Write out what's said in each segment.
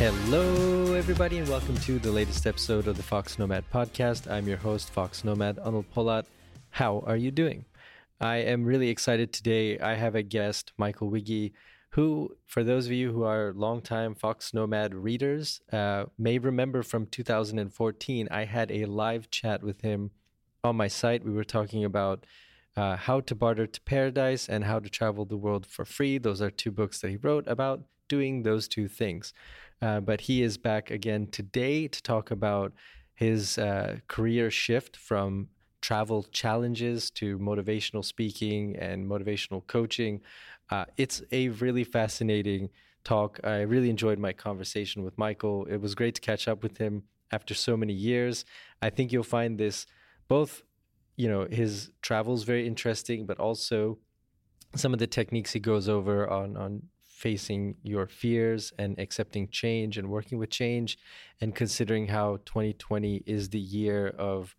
Hello, everybody, and welcome to the latest episode of the Fox Nomad podcast. I'm your host, Fox Nomad Anil Polat. How are you doing? I am really excited today. I have a guest, Michael Wigge, who, for those of you who are longtime Fox Nomad readers, uh, may remember from 2014, I had a live chat with him on my site. We were talking about uh, How to Barter to Paradise and How to Travel the World for Free. Those are two books that he wrote about doing those two things. Uh, but he is back again today to talk about his uh, career shift from travel challenges to motivational speaking and motivational coaching. Uh, it's a really fascinating talk. I really enjoyed my conversation with Michael. It was great to catch up with him after so many years. I think you'll find this both, you know, his travels very interesting, but also some of the techniques he goes over on on facing your fears and accepting change and working with change and considering how 2020 is the year of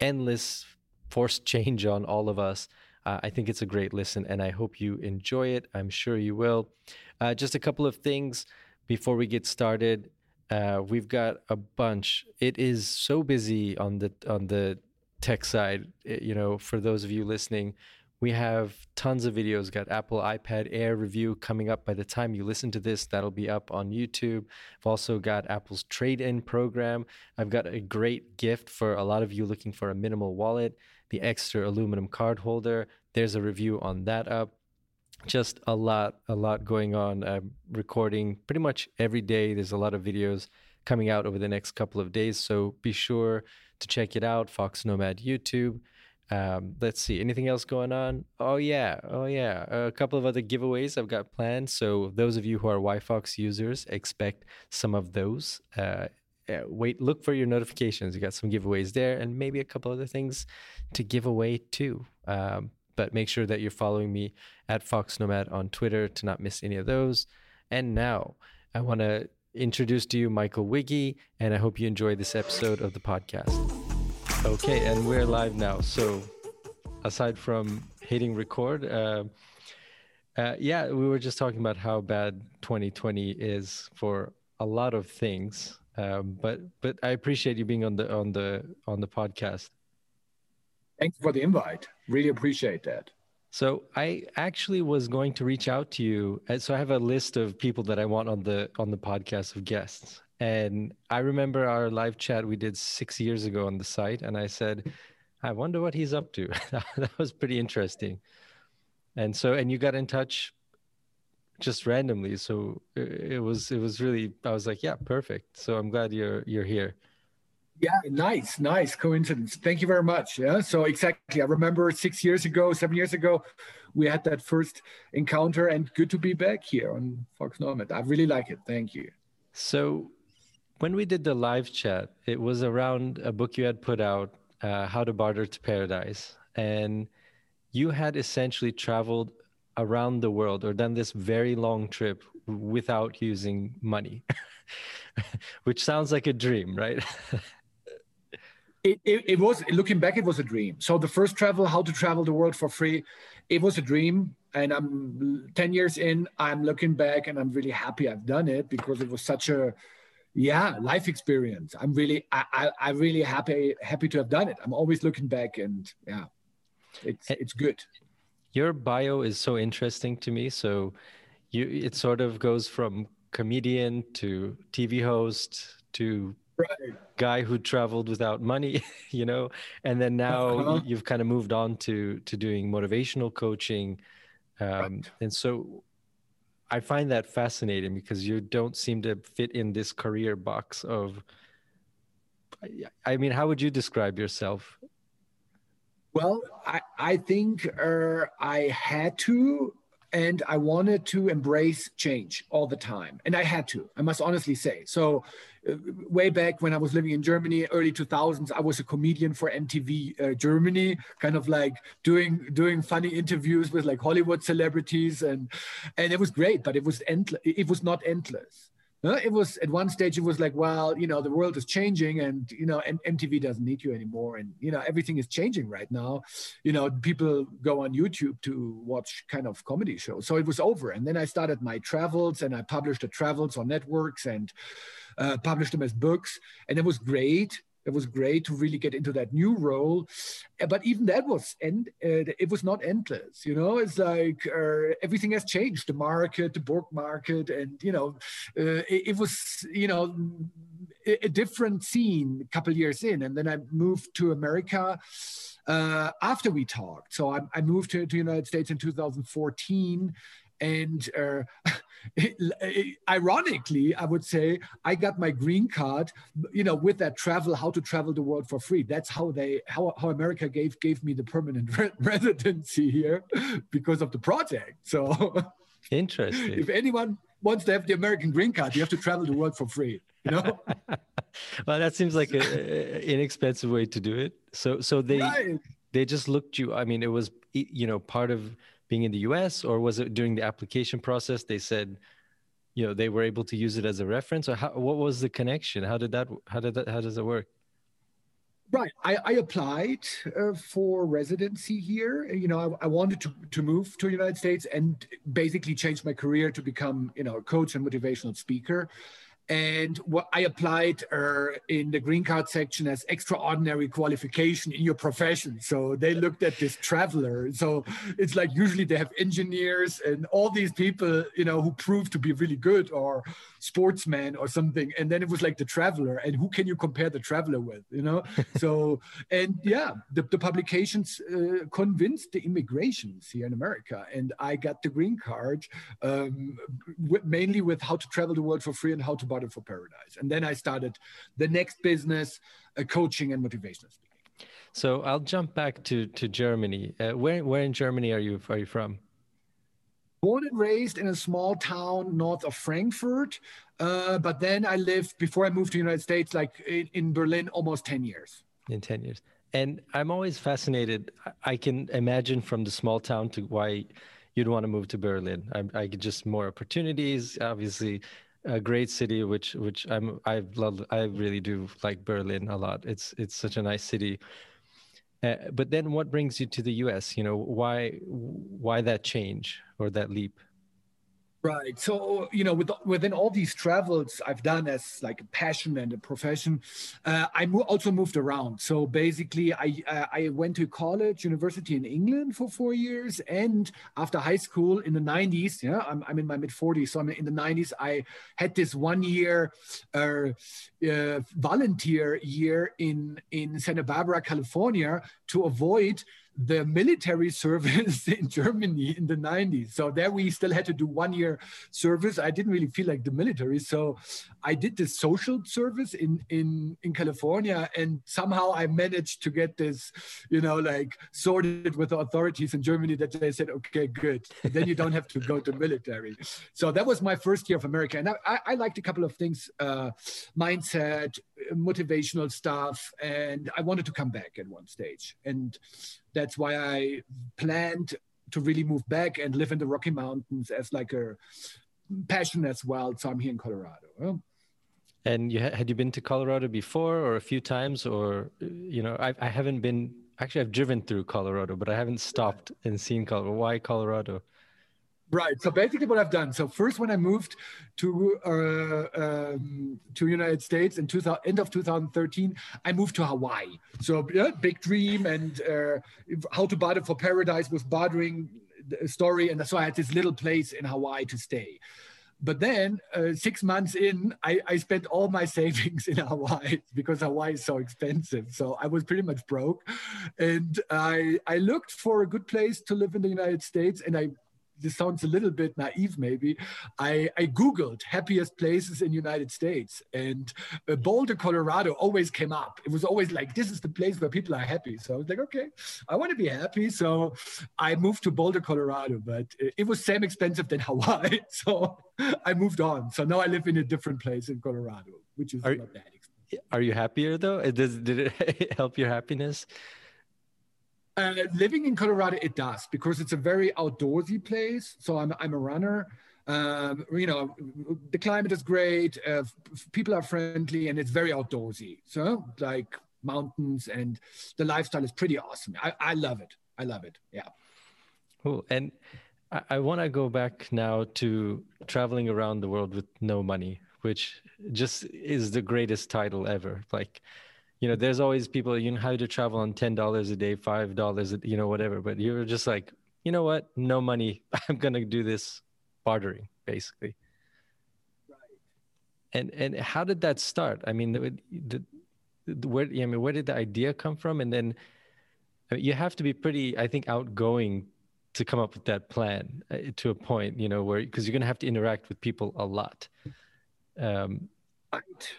endless forced change on all of us. Uh, I think it's a great listen and I hope you enjoy it. I'm sure you will. Uh, just a couple of things before we get started. Uh, we've got a bunch. It is so busy on the on the tech side. You know, for those of you listening, we have tons of videos. Got Apple iPad Air review coming up by the time you listen to this. That'll be up on YouTube. I've also got Apple's trade in program. I've got a great gift for a lot of you looking for a minimal wallet, the Ekster aluminum card holder. There's a review on that up. Just a lot, a lot going on. I'm recording pretty much every day. There's a lot of videos coming out over the next couple of days. So be sure to check it out. Fox Nomad YouTube. Um, let's see, anything else going on? Oh yeah, oh yeah, a couple of other giveaways I've got planned. So those of you who are YFox users, expect some of those. Uh, wait, look for your notifications. You got some giveaways there, and maybe a couple other things to give away too. Um, but make sure that you're following me at Fox Nomad on Twitter to not miss any of those. And now I want to introduce to you Michael Wigge, and I hope you enjoy this episode of the podcast. Okay, and we're live now. So, aside from hitting record, uh, uh, yeah, we were just talking about how bad 2020 is for a lot of things. Um, but but I appreciate you being on the on the on the podcast. Thanks for the invite. Really appreciate that. So I actually was going to reach out to you. Uh, so I have a list of people that I want on the on the podcast of guests, and I remember our live chat we did six years ago on the site, and I said, I wonder what he's up to. that was pretty interesting. And so, and you got in touch just randomly. So it was, it was really, I was like, yeah, perfect. So I'm glad you're, you're here. Yeah, nice, nice coincidence. Thank you very much. Yeah, so exactly. I remember six years ago, seven years ago, we had that first encounter, and good to be back here on Fox Nomad. I really like it. Thank you. So when we did the live chat, it was around a book you had put out, uh, How to Barter to Paradise. And you had essentially traveled around the world or done this very long trip without using money, which sounds like a dream, right? it, it, it, was looking back it was a dream. So the first travel how to travel the world for free it was a dream. And i'm 10 years in i'm looking back and i'm really happy i've done it because it was such a yeah life experience. I'm really i i, I really happy happy to have done it. I'm always looking back and yeah it's it's good. your bio is so interesting to me. So you it sort of goes from comedian to tv host to right. guy who traveled without money you know and then now uh-huh. you've kind of moved on to to doing motivational coaching um, right. and so I find that fascinating because you don't seem to fit in this career box of. I mean, how would you describe yourself? Well, I, I think uh, I had to and I wanted to embrace change all the time. And I had to, I must honestly say. So, uh, way back when I was living in Germany, early 2000s, I was a comedian for MTV uh, Germany, kind of like doing doing funny interviews with like Hollywood celebrities, and and it was great, but it was endless. It was not endless. It was at one stage it was like, well, you know, the world is changing, and you know, and MTV doesn't need you anymore, and you know, everything is changing right now. You know, people go on YouTube to watch kind of comedy shows. So it was over, and then I started my travels, and I published the travels on networks and uh, published them as books, and it was great it was great to really get into that new role. Uh, but even that was end uh, it was not endless you know? It's like uh, everything has changed the market the book market and you know uh, it, it, was you know a, a, different scene a couple years in and then i moved to america uh, after we talked. So i, I moved to the united states in 2014 and uh, ironically, I would say I got my green card, you know, with that travel, how to travel the world for free. That's how they, how, how America gave gave me the permanent re- residency here because of the project. So interesting. if anyone wants to have the American green card, you have to travel the world for free. You know. well, that seems like an inexpensive way to do it. So, so they right. they just looked you. I mean, it was you know part of being in the US, or was it during the application process they said, you know, they were able to use it as a reference, or how, what was the connection? How did that? How did that? How does it work? Right. I, I applied uh, for residency here. You know, I, I, wanted to, to move to the United States and basically change my career to become, you know, a coach and motivational speaker and what I applied uh, in the green card section as extraordinary qualification in your profession. So they looked at this traveler. So it's like usually they have engineers and all these people, you know, who prove to be really good or sportsmen or something. And then it was like the traveler, and who can you compare the traveler with, you know? so and yeah, the, the publications uh, convinced the immigrations here in America, and I got the green card um, mainly with how to travel the world for free and how to barter for Paradise. And then I started the next business, uh, coaching and motivational speaking. So I'll jump back to to Germany. Uh, where where in Germany are you are you from? Born and raised in a small town north of Frankfurt, uh, but then I lived before I moved to the United States, like in, in Berlin, almost ten years. In ten years, and I'm always fascinated. I can imagine from the small town to why you'd want to move to Berlin. I, I just more opportunities, obviously a great city which which i'm i love i really do like berlin a lot it's it's such a nice city uh, but then what brings you to the us you know why why that change or that leap Right. So, you know, with, within all these travels I've done as like a passion and a profession, uh, I mo- also moved around. So basically, I uh, I went to college, university in England for four years, and after high school in the 90s, yeah, I'm, I'm in my mid 40s, so I'm in the 90s. I had this one year uh, uh, volunteer year in in Santa Barbara, California, to avoid the military service in Germany in the 90s. So there we still had to do one year service. I didn't really feel like the military. So I did this social service in, in, in California and somehow I managed to get this, you know, like sorted with the authorities in Germany that they said, okay, good. Then you don't have to go to military. So that was my first year of America. And I, I liked a couple of things, uh, mindset, motivational stuff. And I wanted to come back at one stage. And that's why I planned to really move back and live in the Rocky Mountains as like a passion as well. So I'm here in Colorado. And you had you been to Colorado before, or a few times, or you know, I I haven't been. Actually, I've driven through Colorado, but I haven't stopped and seen Colorado. Why Colorado? Right. So basically, what I've done. So first, when I moved to uh, um, to United States in 2000, end of 2013, I moved to Hawaii. So yeah, big dream, and uh, how to barter for paradise was bartering story, and so I had this little place in Hawaii to stay. But then uh, six months in, I, I spent all my savings in Hawaii because Hawaii is so expensive. So I was pretty much broke, and I I looked for a good place to live in the United States, and I this sounds a little bit naive maybe. I i googled happiest places in united states and uh, boulder colorado always came up. It was always like this is the place where people are happy. So i was like okay i want to be happy. So i moved to boulder colorado but it was same expensive than hawaii. So i moved on. So now i live in a different place in colorado which is are, not that expensive. are you happier though? Does did it help your happiness uh, living in Colorado, it does because it's a very outdoorsy place. So I'm, I'm a runner. Um, you know, the climate is great, uh, people are friendly, and it's very outdoorsy. So, like mountains, and the lifestyle is pretty awesome. I, I love it. I love it. Yeah. Cool. And I, I want to go back now to traveling around the world with no money, which just is the greatest title ever. Like, you know, there's always people, you know, how to travel on $10 a day, $5, you know, whatever. But you're just like, you know what? No money. I'm going to do this bartering, basically. Right. And, and how did that start? I mean, the, the, where, I mean, where did the idea come from? And then I mean, you have to be pretty, I think, outgoing to come up with that plan uh, to a point, you know, where because you're going to have to interact with people a lot. Um, right,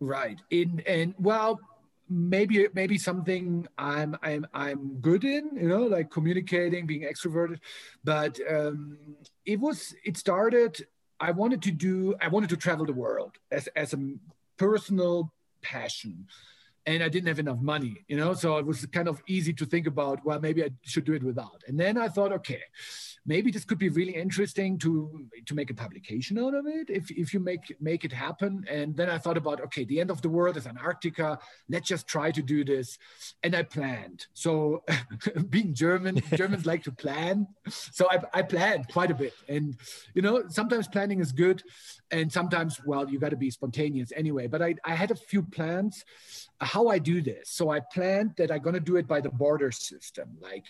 right. In and well, maybe maybe something I'm I'm I'm good in, you know, like communicating, being extroverted. But um, it was it started. I wanted to do. I wanted to travel the world as as a personal passion and I didn't have enough money, you know, so it was kind of easy to think about, well, maybe I should do it without. And then I thought, okay, maybe this could be really interesting to to make a publication out of it if, if you make make it happen. And then i thought about okay the end of the world is antarctica. Let's just try to do this. And i planned. So being german germans like to plan. So I, I planned quite a bit. And you know sometimes planning is good and sometimes well you got to be spontaneous anyway. But I, I had a few plans how i do this so i planned that i'm going to do it by the barter system like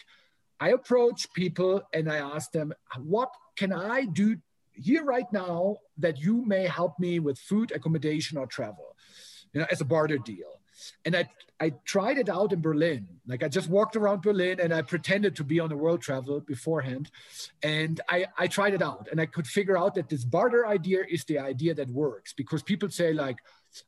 I approach people and I ask them, what can I do here right now that you may help me with food, accommodation, or travel, you know, as a barter deal? And I, I tried it out in Berlin. Like I just walked around Berlin and I pretended to be on a world travel beforehand. And I, I tried it out and I could figure out that this barter idea is the idea that works because people say like,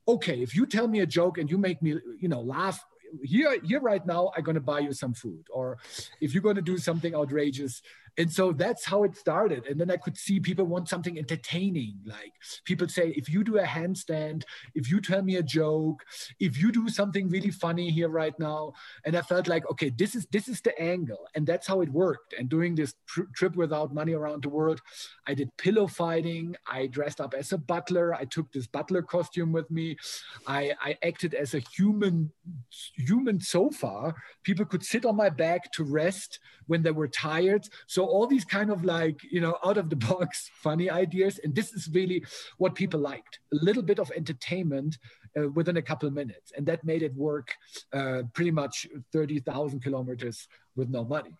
okay, if you tell me a joke and you make me, you know, laugh here here right now i'm going to buy you some food. Or if you're going to do something outrageous and so that's how it started. And then i could see people want something entertaining. Like people say if you do a handstand if you tell me a joke if you do something really funny here right now and i felt like okay this is this is the angle. And that's how it worked. And doing this tri- trip without money around the world i did pillow fighting. I dressed up as a butler. I took this butler costume with me. I i acted as a human human sofa. People could sit on my back to rest when they were tired. So so all these kind of like you know out of the box funny ideas. And this is really what people liked a little bit of entertainment uh, within a couple of minutes. And that made it work uh, pretty much 30,000 kilometers with no money.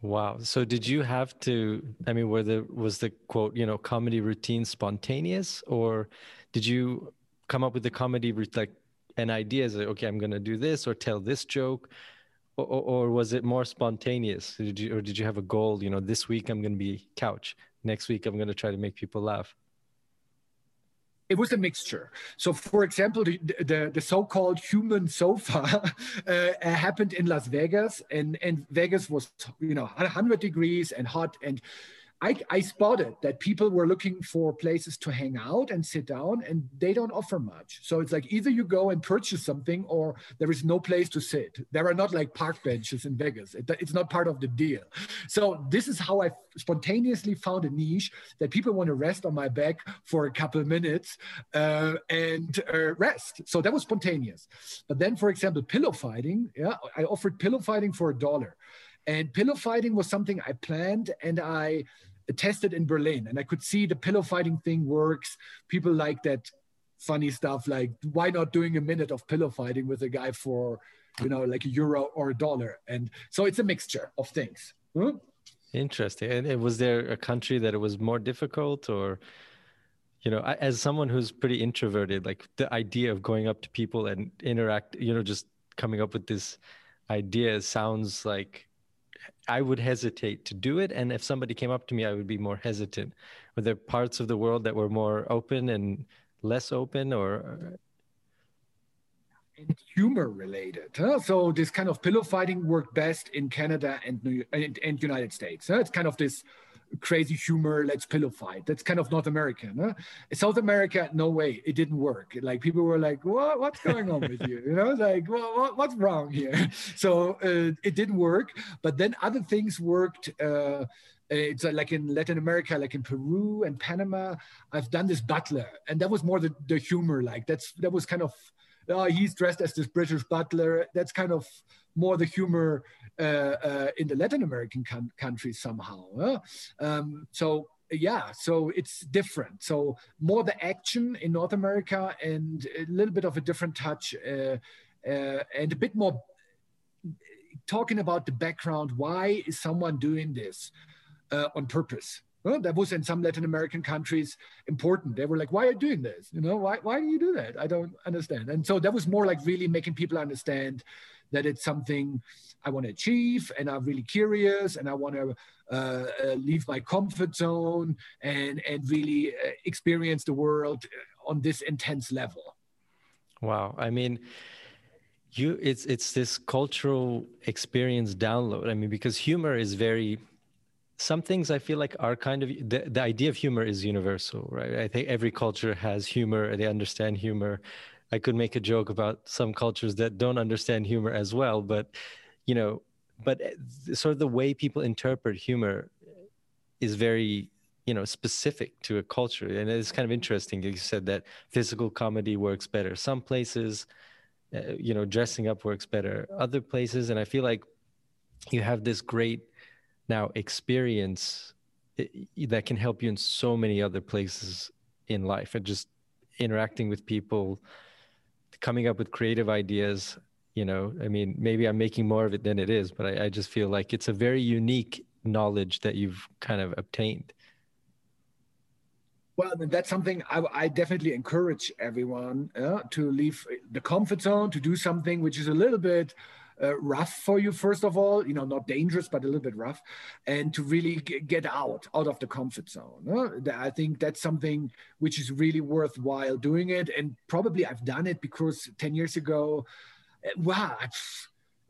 Wow. So did you have to I mean were the was the quote, you know, comedy routine spontaneous? Or did you come up with the comedy like an idea is like, okay, I'm going to do this or tell this joke or, or was it more spontaneous? Did you, or did you have a goal? You know, this week I'm going to be couch. Next week I'm going to try to make people laugh. It was a mixture. So, for example, the the, the so-called human sofa uh, happened in Las Vegas, and and Vegas was you know 100 degrees and hot and I, I, spotted that people were looking for places to hang out and sit down, and they don't offer much. So it's like either you go and purchase something, or there is no place to sit. There are not like park benches in Vegas. It, it's not part of the deal. So this is how I spontaneously found a niche that people want to rest on my back for a couple of minutes uh, and uh, rest. So that was spontaneous. But then, for example, pillow fighting. Yeah, I offered pillow fighting for a dollar. And pillow fighting was something I planned and I tested in Berlin, and I could see the pillow fighting thing works. People like that funny stuff, like why not doing a minute of pillow fighting with a guy for, you know, like a euro or a dollar? And so it's a mixture of things. Hmm? Interesting. And was there a country that it was more difficult, or? you know as someone who's pretty introverted like the idea of going up to people and interact you know just coming up with this idea sounds like I would hesitate to do it. And if somebody came up to me, I would be more hesitant. Were there parts of the world that were more open and less open or? And humor related. Huh? So this kind of pillow fighting worked best in Canada and, New, and, and United States. Huh? It's kind of this crazy humor, let's pillow fight. That's kind of North American. Huh? South America, no way, it didn't work. Like people were like, what, what's going on with you? You know, like, well, what, what's wrong here? So uh, it didn't work. But then other things worked. Uh, it's like in Latin America, like in Peru and Panama. I've done this butler, and that was more the, the humor. Like that's that was kind of oh, he's dressed as this British butler. That's kind of more the humor uh, uh, in the Latin American countries somehow. Uh? Um, so yeah, so it's different. So more the action in North America and a little bit of a different touch uh, uh, and a bit more talking about the background. Why is someone doing this uh, on purpose? Well, that was in some Latin American countries important. They were like, "Why are you doing this? You know, why why do you do that? I don't understand." And so that was more like really making people understand that it's something I want to achieve, and I'm really curious, and I want to uh, uh, leave my comfort zone and and really uh, experience the world on this intense level. Wow, I mean you it's it's this cultural experience download i mean because humor is very some things i feel like are kind of the, the idea of humor is universal right? I think every culture has humor they understand humor. I could make a joke about some cultures that don't understand humor as well but you know but eh, sort of the way people interpret humor is very you know specific to a culture and it's kind of interesting you said that physical comedy works better some places uh, you know dressing up works better other places and i feel like you have this great now experience that can help you in so many other places in life. And just interacting with people coming up with creative ideas you know i mean maybe i'm making more of it than it is but I, I just feel like it's a very unique knowledge that you've kind of obtained. Well, that's something I, I definitely encourage everyone uh, to leave the comfort zone, to do something which is a little bit uh, rough for you, first of all, you know, not dangerous, but a little bit rough, and to really get out, out of the comfort zone. I think that's something which is really worthwhile doing it. And probably I've done it because 10 years ago, uh, wow,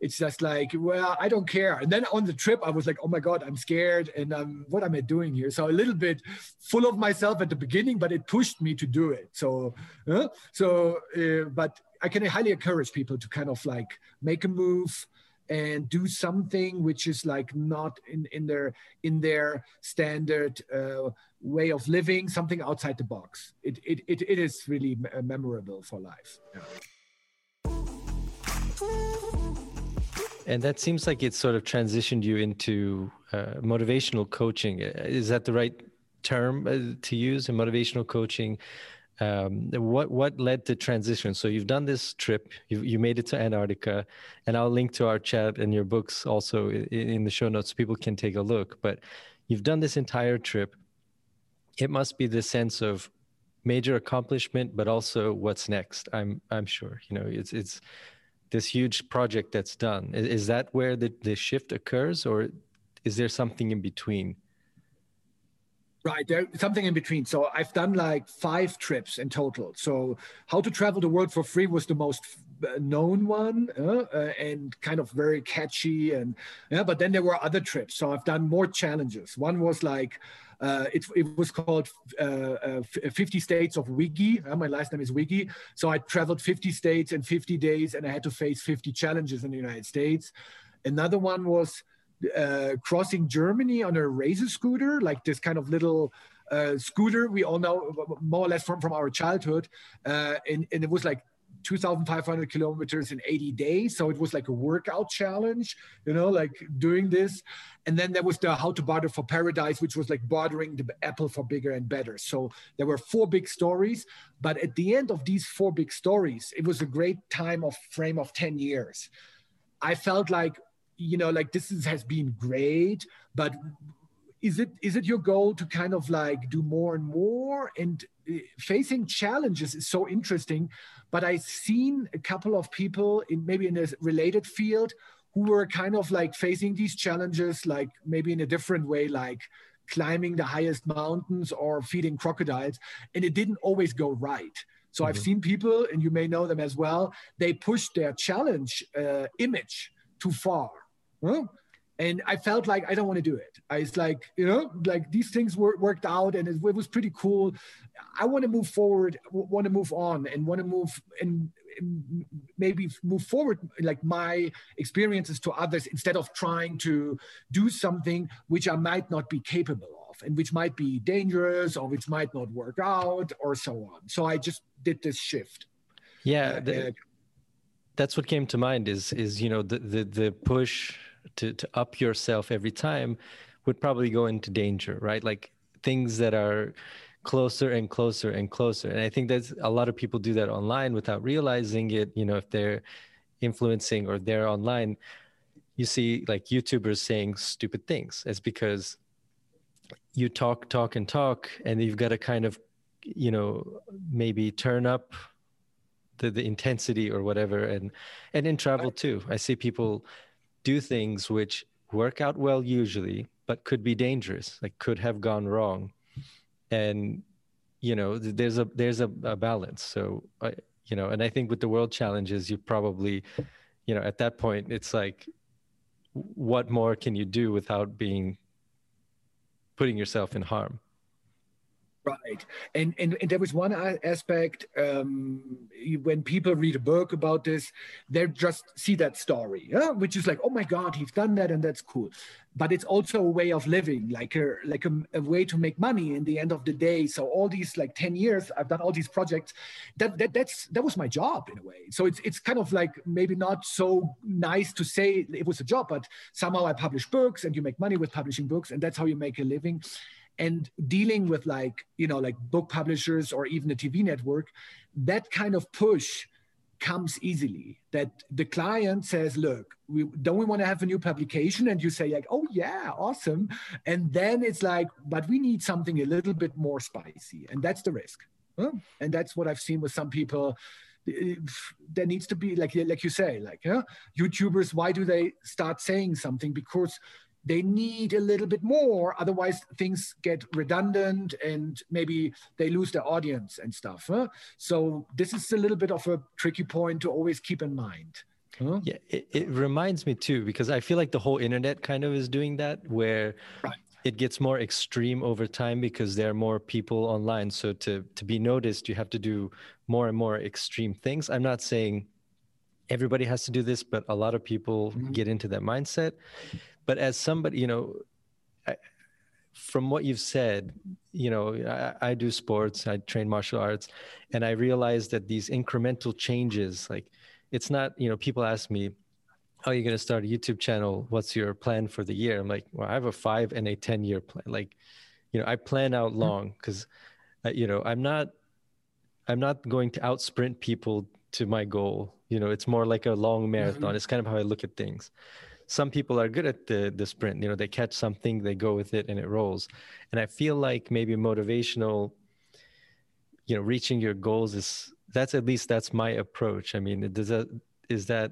it's just like, well, I don't care. And then on the trip, I was like, oh my God, I'm scared. And um, what am I doing here? So a little bit full of myself at the beginning, but it pushed me to do it. So, uh, so, uh, but I can highly encourage people to kind of like make a move and do something which is like not in, in their in their standard uh, way of living, something outside the box. It, it, it, it is really memorable for life. Yeah. And that seems like it sort of transitioned you into uh, motivational coaching. Uh, is that the right term uh, to use in motivational coaching? Um, what what led to transition? So you've done this trip, you you made it to Antarctica, and I'll link to our chat and your books also in, in the show notes so people can take a look. But you've done this entire trip. It must be the sense of major accomplishment, but also what's next. I'm I'm sure you know it's it's this huge project that's done is, is that where the, the shift occurs or is there something in between Right, there's something in between. So I've done like five trips in total. So how to travel the world for free was the most uh, known one uh, uh, and kind of very catchy and yeah. But then there were other trips. So I've done more challenges. One was like uh, it, it, was called uh, uh, 50 States of Wigge. my last name is Wigge. So I traveled 50 states in 50 days and I had to face 50 challenges in the United States. Another one was uh, crossing Germany on a razor scooter, like this kind of little uh, scooter we all know more or less from, from our childhood. Uh, and, and it was like 2,500 kilometers in 80 days. So it was like a workout challenge, you know, like doing this. And then there was the How to Barter for Paradise, which was like bartering the apple for bigger and better. So there were four big stories. But at the end of these four big stories, it was a great time of frame of 10 years. I felt like, you know, like this is, has been great, but is it is it your goal to kind of like do more and more? And uh, facing challenges is so interesting but i've seen a couple of people in maybe in a related field who were kind of like facing these challenges like maybe in a different way like climbing the highest mountains or feeding crocodiles and it didn't always go right. So mm-hmm. i've seen people and you may know them as well they pushed their challenge uh, image too far huh? and I felt like I don't want to do it. I was like, you know, like these things were, worked out, and it, it was pretty cool. I want to move forward, want to move on, and want to move and maybe move forward like my experiences to others instead of trying to do something which I might not be capable of and which might be dangerous or which might not work out or so on. So I just did this shift. Yeah, the, uh, that's what came to mind is is you know the the, the push to, to up yourself every time would probably go into danger, right? Like things that are closer and closer and closer. And I think that a lot of people do that online without realizing it. You know, if they're influencing or they're online, you see like YouTubers saying stupid things. It's because you talk, talk, and talk, and you've got to kind of, you know, maybe turn up the, the intensity or whatever. And and in travel too, I see people do things which work out well usually, but could be dangerous, like could have gone wrong. And you know, there's a there's a, a balance. So I, you know, and I think with the world challenges, you probably, you know, at that point, it's like, what more can you do without being putting yourself in harm? Right, and, and and there was one aspect um, when people read a book about this, they just see that story, yeah? which is like, oh my God, he's done that, and that's cool. But it's also a way of living, like a like a, a, way to make money in the end of the day. So all these like ten years, I've done all these projects. That that that's that was my job in a way. So it's it's kind of like maybe not so nice to say it was a job, but somehow I publish books, and you make money with publishing books, and that's how you make a living and dealing with like you know like book publishers or even a tv network that kind of push comes easily. That the client says look we don't we want to have a new publication? And you say like oh yeah awesome. And then it's like but we need something a little bit more spicy. And that's the risk. And that's what i've seen with some people. There needs to be like like you say like huh? youtubers why do they start saying something? Because they need a little bit more otherwise things get redundant and maybe they lose their audience and stuff huh? so this is a little bit of a tricky point to always keep in mind huh? yeah it, it, reminds me too because i feel like the whole internet kind of is doing that where right. it gets more extreme over time because there are more people online so to to be noticed you have to do more and more extreme things i'm not saying everybody has to do this but a lot of people mm-hmm. get into that mindset but as somebody you know I, from what you've said you know I, I, do sports i train martial arts and i realize that these incremental changes like it's not you know people ask me oh you're going to start a youtube channel what's your plan for the year i'm like well i have a five and a ten year plan like you know i plan out mm-hmm. long because uh, you know i'm not i'm not going to out sprint people to my goal you know it's more like a long marathon mm-hmm. it's kind of how i look at things some people are good at the the sprint you know they catch something they go with it and it rolls. And i feel like maybe motivational you know reaching your goals is that's at least that's my approach. I mean does that is that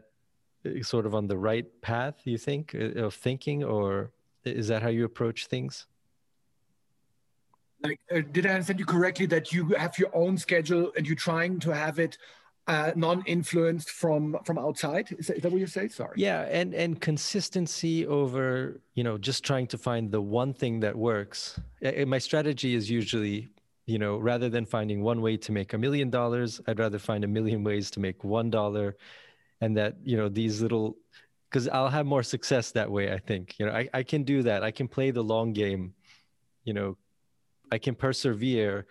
uh, sort of on the right path you think uh, of thinking or is that how you approach things? Like uh, did i understand you correctly that you have your own schedule and you're trying to have it uh, non-influenced from from outside. Is that, is that what you say sorry. Yeah and and consistency over you know just trying to find the one thing that works. My strategy is usually you know rather than finding one way to make a million dollars i'd rather find a million ways to make one dollar. And that you know these little because i'll have more success that way i think. You know I, I can do that. I can play the long game. You know i can persevere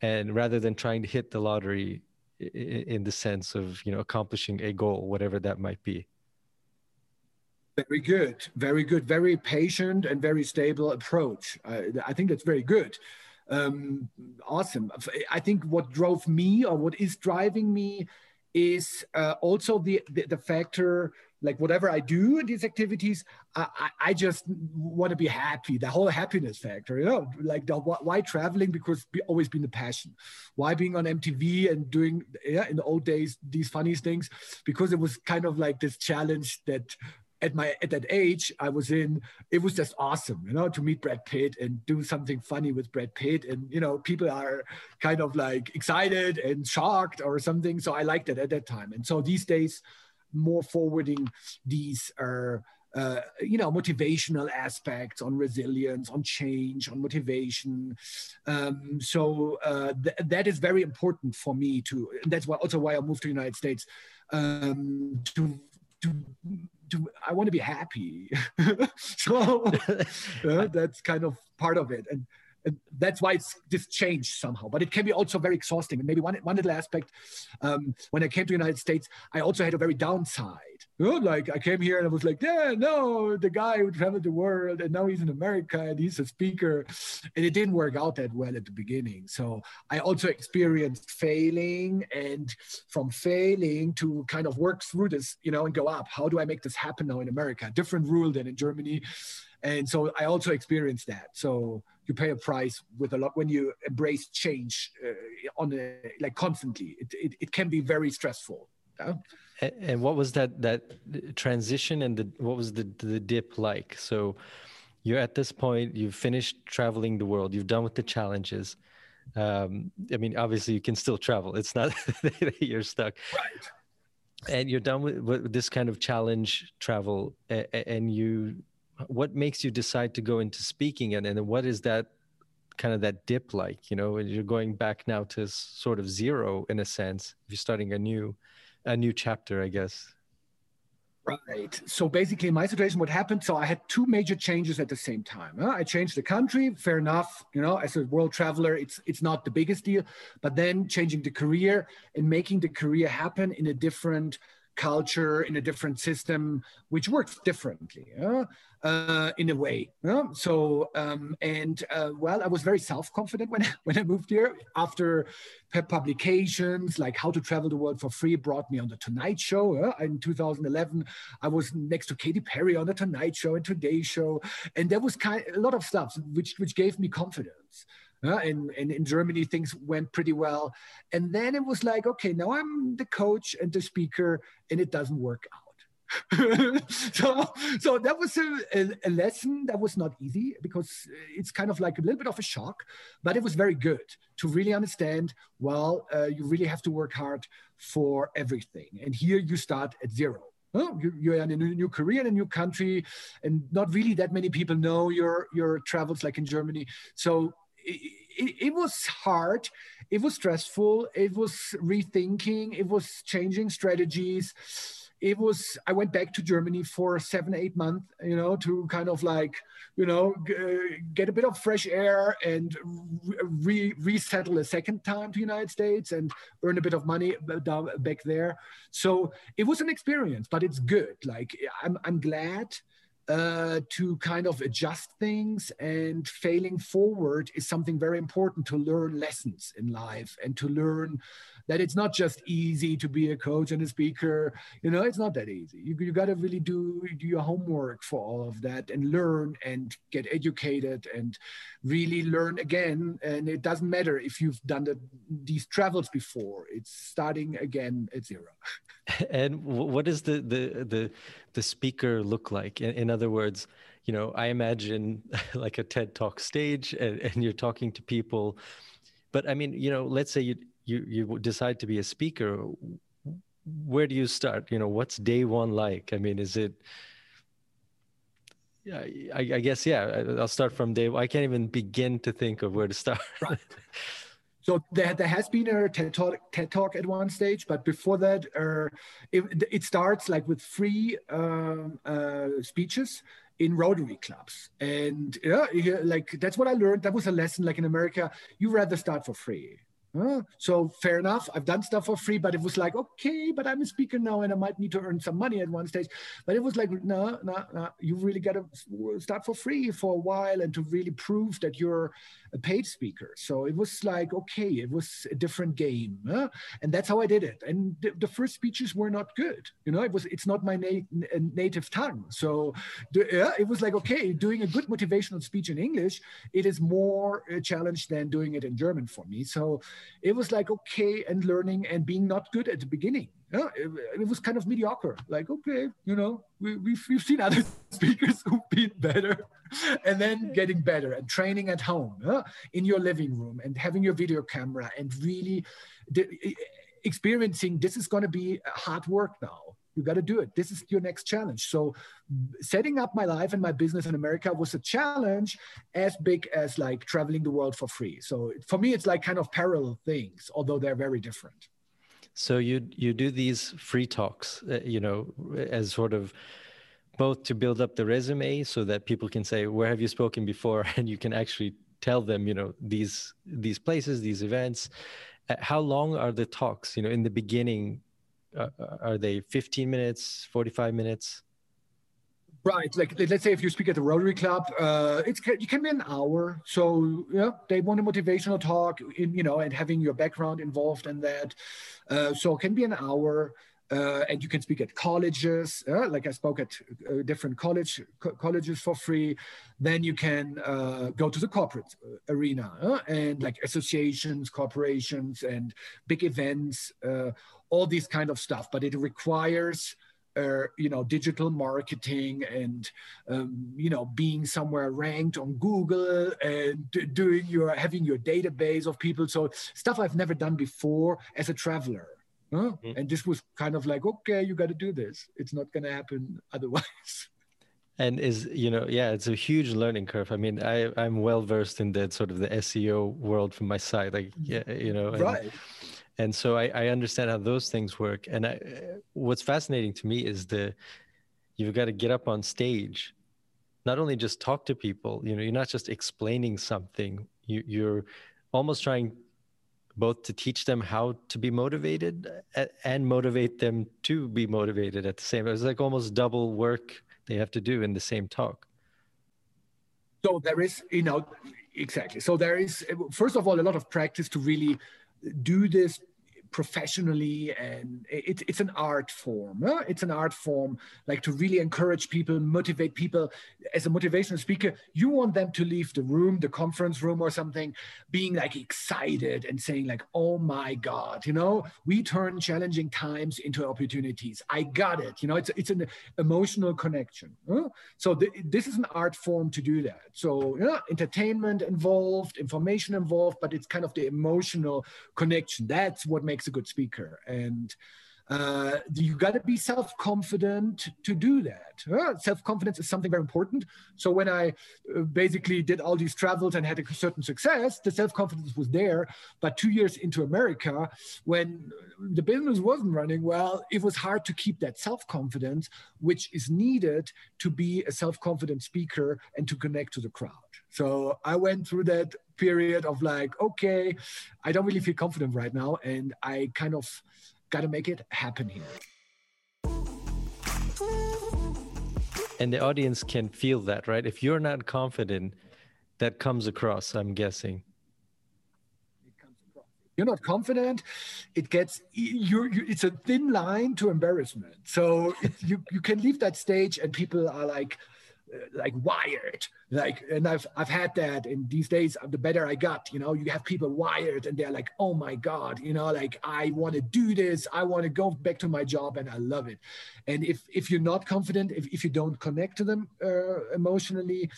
and rather than trying to hit the lottery in the sense of you know accomplishing a goal whatever that might be. Very good. Very good. Very patient and very stable approach. Uh, i think that's very good. Um, awesome. I think what drove me or what is driving me is uh, also the, the, the factor like whatever I do in these activities, I, I, I just want to be happy. The whole happiness factor, you know, like the why traveling because be, always been the passion. Why being on MTV and doing yeah in the old days these funny things because it was kind of like this challenge that at my at that age I was in, it was just awesome, you know, to meet Brad Pitt and do something funny with Brad Pitt, and you know, people are kind of like excited and shocked or something. So I liked it at that time, and so these days, more forwarding these are uh, you know, motivational aspects on resilience, on change, on motivation. Um, so uh, th- that is very important for me to. That's why also why I moved to the United States um, to to to I want to be happy. so uh, that's kind of part of it, and that's why it's this changed somehow. But it can be also very exhausting. And maybe one one little aspect um, when I came to the United States, I also had a very downside you know, like I came here and I was like, yeah, no, the guy who traveled the world and now he's in America and he's a speaker. And it didn't work out that well at the beginning. So I also experienced failing and from failing to kind of work through this, you know, and go up. How do I make this happen now in America? Different rule than in Germany. And so I also experienced that. So you pay a price with a lot when you embrace change uh, on a, like constantly. It, it, it can be very stressful. Yeah? and what was that that transition and the what was the the dip like so you're at this point you've finished traveling the world you've done with the challenges um, i mean obviously you can still travel it's not that you're stuck right and you're done with, with this kind of challenge travel and you what makes you decide to go into speaking and, and what is that kind of that dip like you know you're going back now to sort of zero in a sense if you're starting a new a new chapter, I guess. Right. So basically, my situation, what happened? So I had two major changes at the same time. I changed the country, fair enough. You know, as a world traveler, it's it's not the biggest deal. But then changing the career and making the career happen in a different culture in a different system which works differently yeah? uh, in a way yeah? so um, and uh, well i was very self-confident when, when i moved here after publications like how to travel the world for free brought me on the tonight show yeah? in 2011 i was next to katy perry on the tonight show and today show and there was kind a lot of stuff which which gave me confidence uh, and, and in Germany, things went pretty well. And then it was like, okay, now I'm the coach and the speaker, and it doesn't work out. so, so that was a, a, lesson that was not easy because it's kind of like a little bit of a shock, but it was very good to really understand. Well, uh, you really have to work hard for everything, and here you start at zero. Oh, you're in a new career in a new country, and not really that many people know your your travels, like in Germany. So it, it, was hard it was stressful it was rethinking it was changing strategies. It was i went back to germany for seven eight months you know to kind of like you know g- get a bit of fresh air and re- resettle a second time to united states and earn a bit of money back there. So it was an experience but it's good. Like i'm, I'm glad uh, to kind of adjust things and failing forward is something very important to learn lessons in life and to learn that it's not just easy to be a coach and a speaker. You know it's not that easy. You, you got to really do, do your homework for all of that and learn and get educated and really learn again. And it doesn't matter if you've done the, these travels before. It's starting again at zero. And what does the the the, the speaker look like? In, in other words you know i imagine like a ted talk stage and, and you're talking to people. But i mean you know let's say you you you decide to be a speaker where do you start you know what's day one like i mean is it yeah I, I guess yeah i'll start from day i can't even begin to think of where to start right. So there, there has been a TED talk, TED talk at one stage, but before that, uh, it, it, starts like with free um, uh, speeches in Rotary clubs, and yeah, like that's what I learned. That was a lesson. Like in America, you rather start for free. Huh? So fair enough. I've done stuff for free, but it was like, okay, but I'm a speaker now and I might need to earn some money at one stage. But it was like, no, no, no. You really got to start for free for a while and to really prove that you're a paid speaker. So it was like, okay, it was a different game. Huh? And that's how I did it. And the, the, first speeches were not good. You know, it was, it's not my na- uh, native tongue. So yeah, it was like, okay, doing a good motivational speech in English, it is more a challenge than doing it in German for me. So it was like okay and learning and being not good at the beginning. Yeah, it, it, was kind of mediocre. Like okay you know we, we've, we've seen other speakers who've been better and then getting better and training at home yeah, in your living room and having your video camera and really the, experiencing this is going to be hard work now you got to do it. This is your next challenge. So setting up my life and my business in america was a challenge as big as like traveling the world for free. So for me it's like kind of parallel things although they're very different. So you you do these free talks uh, you know as sort of both to build up the resume so that people can say where have you spoken before? And you can actually tell them you know these these places these events. Uh, how long are the talks you know in the beginning uh, uh are they 15 minutes 45 minutes Right, like let's say if you speak at the Rotary Club, uh, it's it can be an hour. So yeah, they want a motivational talk, in you know, and having your background involved in that. Uh, so it can be an hour. Uh, and you can speak at colleges, uh, like I spoke at uh, different college co- colleges for free. Then you can uh, go to the corporate uh, arena and like associations, corporations, and big events, all these kind of stuff. But it requires uh, you know digital marketing and um, you know being somewhere ranked on google and doing your having your database of people so stuff i've never done before as a traveler huh? mm-hmm. and this was kind of like okay you got to do this it's not going to happen otherwise and is you know yeah it's a huge learning curve i mean i i'm well versed in that sort of the seo world from my side like yeah you know and, right and so I, I understand how those things work. And I, what's fascinating to me is the you've got to get up on stage not only just talk to people you know you're not just explaining something. You, you're almost trying both to teach them how to be motivated and motivate them to be motivated at the same time. it's like almost double work they have to do in the same talk. So there is you know exactly. So there is first of all a lot of practice to really do this professionally and it, it's an art form huh? it's an art form like to really encourage people motivate people. As a motivational speaker you want them to leave the room the conference room or something being like excited and saying like oh my god you know? We turn challenging times into opportunities. I got it you know? It's it's an emotional connection huh? so th- this is an art form to do that. So yeah entertainment involved information involved but it's kind of the emotional connection. That's what makes makes a good speaker. And uh, you got to be self confident to do that. Uh, self confidence is something very important. So when I uh, basically did all these travels and had a certain success, the self confidence was there. But two years into America, when the business wasn't running well, it was hard to keep that self confidence, which is needed to be a self confident speaker and to connect to the crowd. So I went through that period of like, okay, I don't really feel confident right now. And I kind of got to make it happen here. And the audience can feel that, right? If you're not confident, that comes across, I'm guessing. It comes across. You're not confident. It gets you. It's a thin line to embarrassment. So you you can leave that stage, and people are like, uh, like wired like and i've i've had that and these days the better i got you know you have people wired and they're like oh my god you know like i want to do this. I want to go back to my job and i love it. And if if you're not confident if, if you don't connect to them uh, emotionally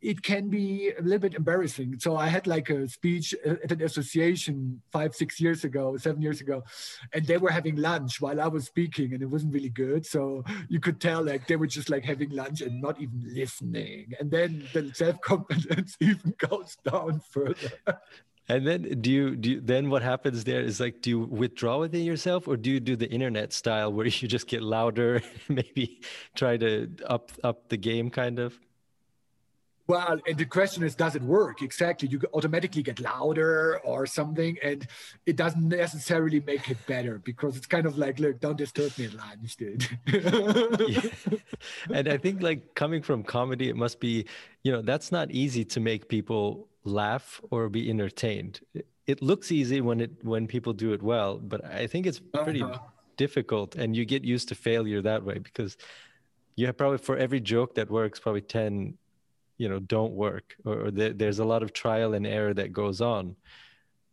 it can be a little bit embarrassing. So i had like a speech at an association five six years ago seven years ago and they were having lunch while i was speaking and it wasn't really good. So you could tell like they were just like having lunch and not even listening. And then the self-confidence even goes down further. And then do you do you, then what happens there is like do you withdraw within yourself or do you do the internet style where you just get louder maybe try to up up the game kind of well, and the question is, does it work? Exactly. You automatically get louder or something, and it doesn't necessarily make it better because it's kind of like, look, don't disturb me at lunch, dude. yeah. And I think, like, coming from comedy, it must be, you know, that's not easy to make people laugh or be entertained. It looks easy when it when people do it well, but I think it's pretty uh-huh. difficult, and you get used to failure that way because you have probably for every joke that works, probably ten you know don't work or, or there's a lot of trial and error that goes on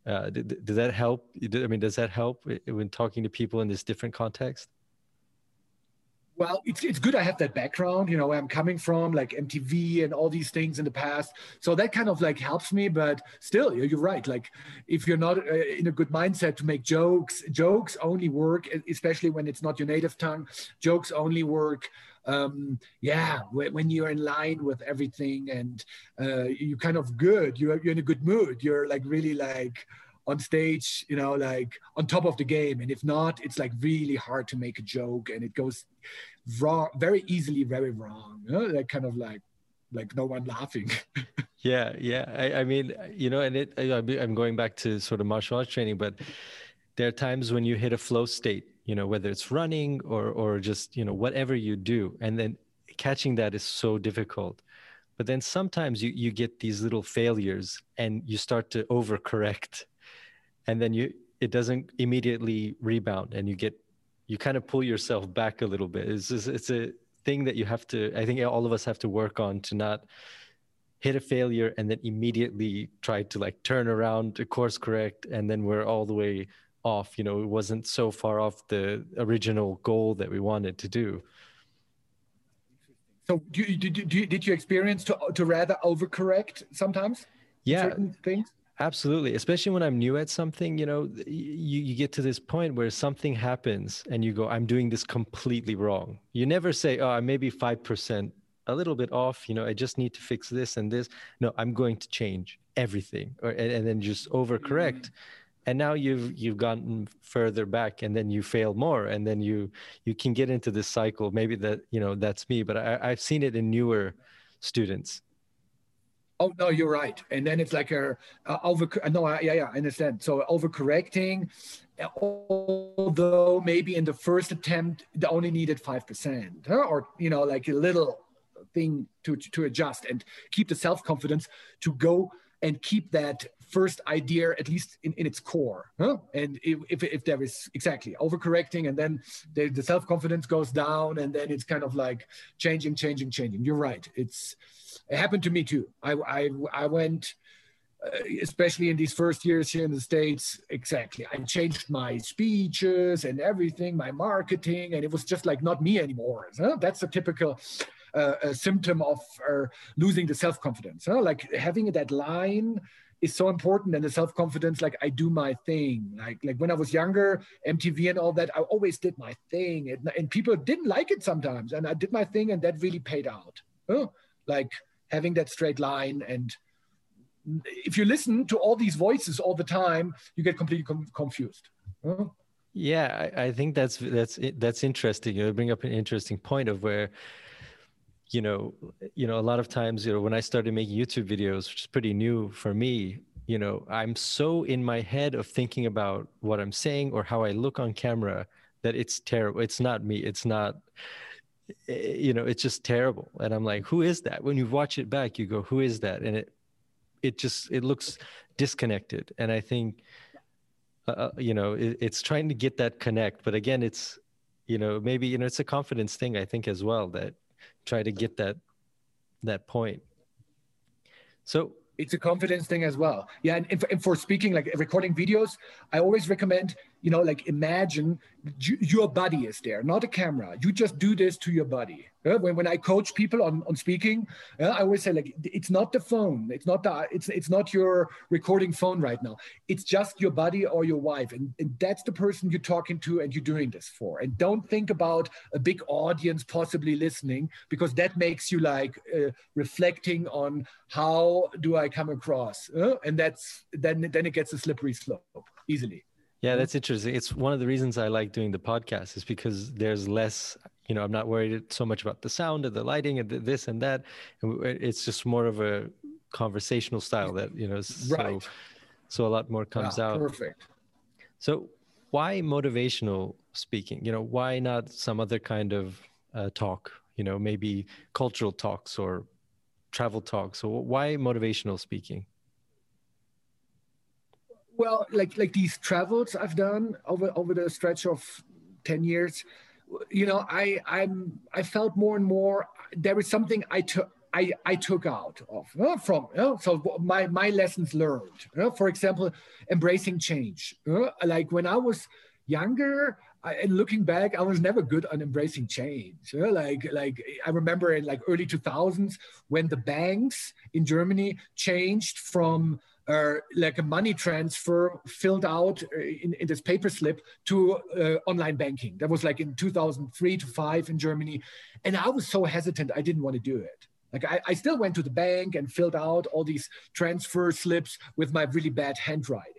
uh, does that help i mean does that help when talking to people in this different context well, it's it's good I have that background, you know, where I'm coming from, like MTV and all these things in the past. So that kind of like helps me. But still, you're right. Like, if you're not uh, in a good mindset to make jokes, jokes only work, especially when it's not your native tongue. Jokes only work. Um, yeah, when you're in line with everything and uh, you kind of good, you're you're in a good mood. You're like really like on stage, you know, like on top of the game. And if not, it's like really hard to make a joke and it goes wrong, very easily, very wrong. You know? Like kind of like, like no one laughing. yeah. Yeah. I, I, mean, you know, and it, I'm going back to sort of martial arts training, but there are times when you hit a flow state, you know, whether it's running or, or just, you know, whatever you do. And then catching that is so difficult. But then sometimes you, you get these little failures and you start to overcorrect. And then you it doesn't immediately rebound and you get you kind of pull yourself back a little bit. It's just, it's a thing that you have to i think all of us have to work on to not hit a failure and then immediately try to like turn around course correct and then we're all the way off you know it wasn't so far off the original goal that we wanted to do so do you, did, you, did you experience to, to rather overcorrect sometimes yeah certain things Absolutely. Especially when I'm new at something, you know, you, you get to this point where something happens and you go, I'm doing this completely wrong. You never say, oh, I may be 5% a little bit off. You know, I just need to fix this and this. No, I'm going to change everything or, and, and then just overcorrect. Mm-hmm. And now you've you've gotten further back, and then you fail more, and then you you can get into this cycle. Maybe that you know that's me, but I, I've seen it in newer students Oh no, you're right. And then it's like a, a over. No, I, yeah, yeah, I understand. So overcorrecting, although maybe in the first attempt they only needed five percent, huh? or you know, like a little thing to to adjust and keep the self confidence to go and keep that first idea at least in, in its core huh? and if, if, if, there is exactly overcorrecting and then the, the self-confidence goes down and then it's kind of like changing changing changing you're right it's it happened to me too. I I, I went. Uh, especially in these first years here in the states exactly i changed my speeches and everything my marketing and it was just like not me anymore so that's a typical uh, a symptom of uh, losing the self-confidence so like having that line is so important and the self-confidence like i do my thing. Like like when i was younger mtv and all that i always did my thing. And, people didn't like it sometimes and i did my thing and that really paid out oh, like having that straight line and if you listen to all these voices all the time you get completely com- confused huh? yeah I, I, think that's that's that's interesting. You bring up an interesting point of where you know you know a lot of times you know when i started making youtube videos which is pretty new for me you know i'm so in my head of thinking about what i'm saying or how i look on camera that it's terrible it's not me it's not Eh, you know it's just terrible. And i'm like who is that? When you watch it back you go who is that? And it it just it looks disconnected. And i think uh, uh, you know it, it's trying to get that connect. But again it's you know maybe you know it's a confidence thing i think as well that try to get that that point. So it's a confidence thing as well. Yeah and, and, for, for speaking like recording videos i always recommend you know like imagine your body is there not a camera. You just do this to your body. When, when i coach people on, on speaking i always say like it's not the phone. It's not the it's it's not your recording phone right now. It's just your body or your wife. And, and that's the person you're talking to and you're doing this for. And don't think about a big audience possibly listening because that makes you like uh, reflecting on how do i come across uh, and that's then then it gets a slippery slope easily yeah, that's interesting. It's one of the reasons I like doing the podcast is because there's less, you know, I'm not worried so much about the sound and the lighting and the, this and that. It's just more of a conversational style that, you know, right. so, so a lot more comes yeah, out. Perfect. So why motivational speaking? You know, why not some other kind of uh, talk, you know, maybe cultural talks or travel talks? So why motivational speaking? Well, like like these travels I've done over over the stretch of ten years, you know, I I'm I felt more and more there is something I took. I, I took out of uh, from uh, so my my lessons learned uh, for example embracing change like when I was younger I, and looking back, I was never good on embracing change. You know? Like, like I remember in like early 2000s when the banks in Germany changed from like a money transfer filled out uh, in, in this paper slip to uh, online banking. That was like in 2003 to five in Germany, and I was so hesitant. I didn't want to do it. Like I, I still went to the bank and filled out all these transfer slips with my really bad handwriting.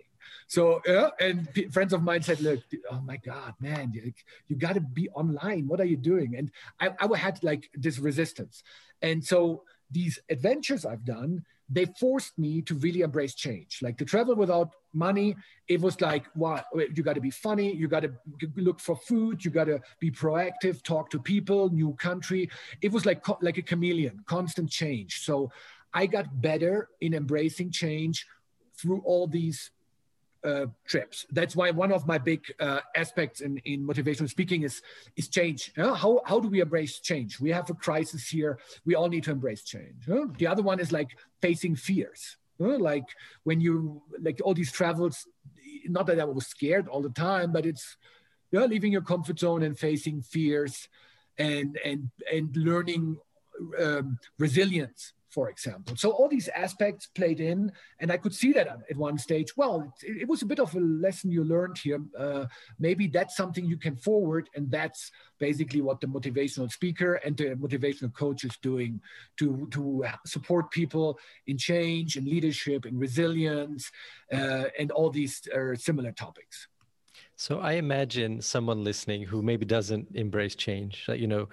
So yeah, and friends of mine said, "Look, oh my God, man, you, you got to be online. What are you doing?" And I, I had like this resistance, and so these adventures I've done, they forced me to really embrace change. Like to travel without money, it was like, wow, you got to be funny, you got to look for food, you got to be proactive, talk to people, new country. It was like like a chameleon, constant change. So I got better in embracing change through all these uh, trips. That's why one of my big uh, aspects in, in motivational speaking is is change. How how do we embrace change? We have a crisis here. We all need to embrace change. The other one is like facing fears. Like when you like all these travels. Not that I was scared all the time, but it's yeah, leaving your comfort zone and facing fears, and and and learning um, resilience for example. So all these aspects played in, and I could see that at one stage. Well, it, it was a bit of a lesson you learned here. Uh, maybe that's something you can forward, and that's basically what the motivational speaker and the motivational coach is doing to to support people in change, in leadership, in resilience, uh, and all these uh, similar topics. So I imagine someone listening who maybe doesn't embrace change, you know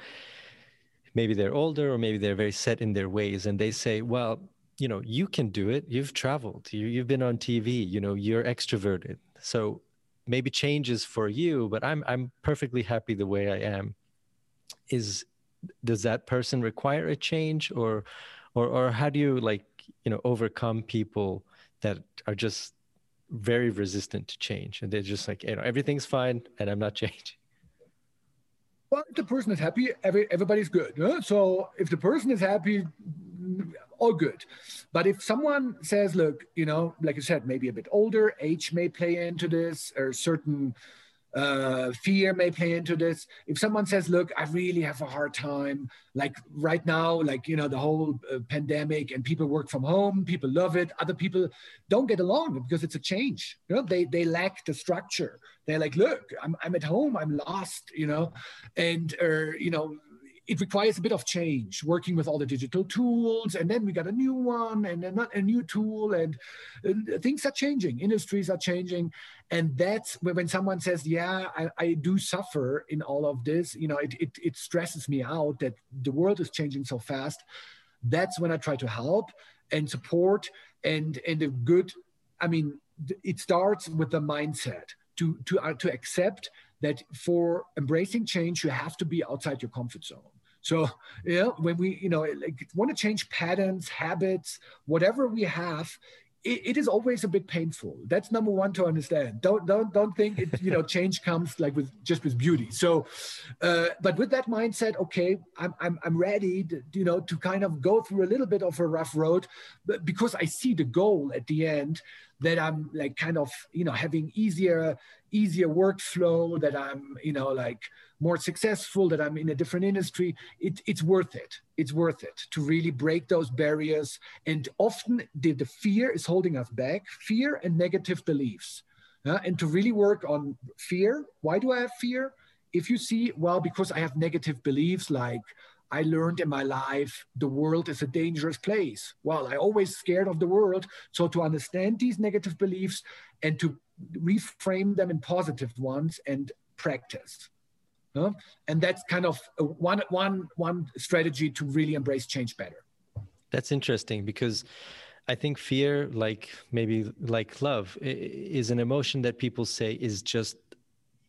maybe they're older or maybe they're very set in their ways and they say well you know you can do it. You've traveled. You, you've been on tv you know you're extroverted. So maybe change is for you but i'm i'm perfectly happy the way i am. Is does that person require a change or or or how do you like you know overcome people that are just very resistant to change? And they're just like you know everything's fine and i'm not changing well, if the person is happy, every, everybody's good. Huh? So if the person is happy, all good. But if someone says, look, you know, like I said, maybe a bit older, age may play into this, or certain uh, fear may play into this. If someone says, "Look, I really have a hard time," like right now, like you know, the whole uh, pandemic and people work from home, people love it. Other people don't get along because it's a change. You know, they they lack the structure. They're like, "Look, I'm I'm at home, I'm lost," you know, and or uh, you know, it requires a bit of change working with all the digital tools and then we got a new one and then a new tool and, and, things are changing industries are changing and that's when someone says yeah I, I do suffer in all of this you know it, it, it stresses me out that the world is changing so fast. That's when i try to help and support and and a good i mean it starts with the mindset to to uh, to accept that for embracing change you have to be outside your comfort zone so, yeah when we, you know, like want to change patterns, habits, whatever we have, it, it is always a bit painful. That's number one to understand. Don't don't don't think it, you know, change comes like with just with beauty. So, uh, but with that mindset, okay, I'm I'm I'm ready, to, you know, to kind of go through a little bit of a rough road, but because I see the goal at the end that I'm like kind of, you know, having easier easier workflow, that I'm, you know, like more successful, that I'm in a different industry, it, it's worth it. It's worth it to really break those barriers. And often the, the fear is holding us back, fear and negative beliefs. Uh, and to really work on fear. Why do I have fear? If you see, well, because I have negative beliefs like I learned in my life the world is a dangerous place. Well, I always scared of the world. So to understand these negative beliefs and to reframe them in positive ones and practice. Uh, and that's kind of one, one, one strategy to really embrace change better. That's interesting because I think fear, like maybe like love, is an emotion that people say is just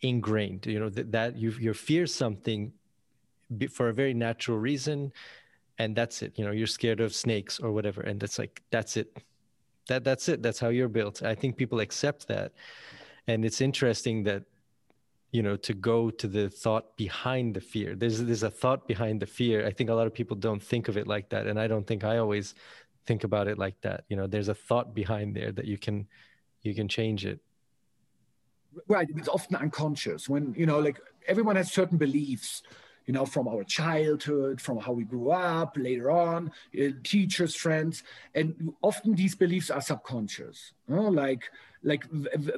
ingrained. You know that, that you you fear something for a very natural reason, and that's it. You know, you're scared of snakes or whatever, and that's like that's it. That that's it. That's how you're built. I think people accept that. And it's interesting that you know to go to the thought behind the fear. There's there's a thought behind the fear. I think a lot of people don't think of it like that and i don't think i always think about it like that. You know there's a thought behind there that you can you can change it. Right. It's often unconscious when you know like everyone has certain beliefs you know, from our childhood, from how we grew up, later on, uh, teachers, friends, and often these beliefs are subconscious. You know? Like like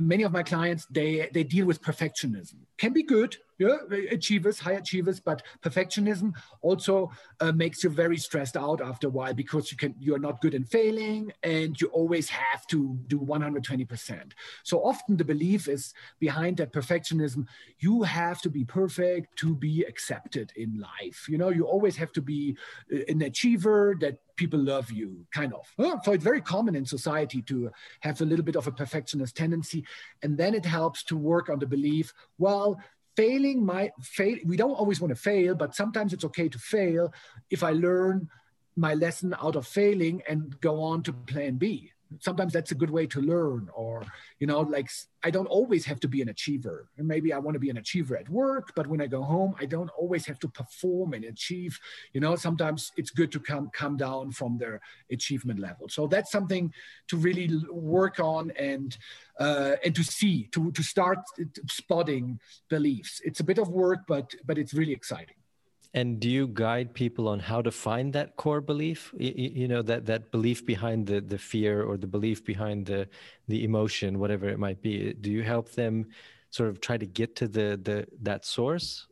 many of my clients they they deal with perfectionism can be good yeah achievers high achievers but perfectionism also uh, makes you very stressed out after a while because you can you're not good in failing and you always have to do 120% so often the belief is behind that perfectionism you have to be perfect to be accepted in life you know you always have to be uh, an achiever that people love you, kind of. So it's very common in society to have a little bit of a perfectionist tendency. And then it helps to work on the belief, well, failing might fail. We don't always want to fail, but sometimes it's okay to fail if I learn my lesson out of failing and go on to plan B sometimes that's a good way to learn or you know like i don't always have to be an achiever. And maybe i want to be an achiever at work but when i go home i don't always have to perform and achieve you know sometimes it's good to come come down from their achievement level. So that's something to really work on and uh, and to see to to start spotting beliefs. It's a bit of work but but it's really exciting and do you guide people on how to find that core belief? You, you, know that that belief behind the the fear or the belief behind the the emotion, whatever it might be. Do you help them sort of try to get to the the that source?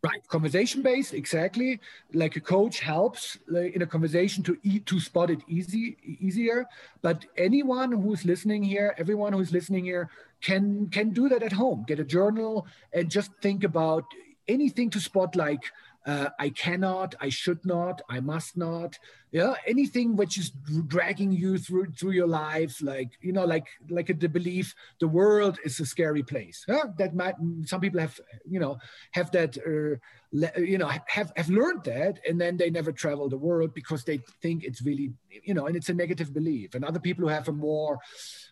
Right, conversation based, exactly. Like a coach helps like in a conversation to eat to spot it easy easier. But anyone who's listening here, everyone who's listening here, can can do that at home. Get a journal and just think about anything to spot like uh, I cannot, I should not, I must not. Yeah, anything which is dragging you through through your life, like you know, like like the belief the world is a scary place. Yeah, that might some people have you know have that uh, you know have have learned that, and then they never travel the world because they think it's really you know, and it's a negative belief. And other people who have a more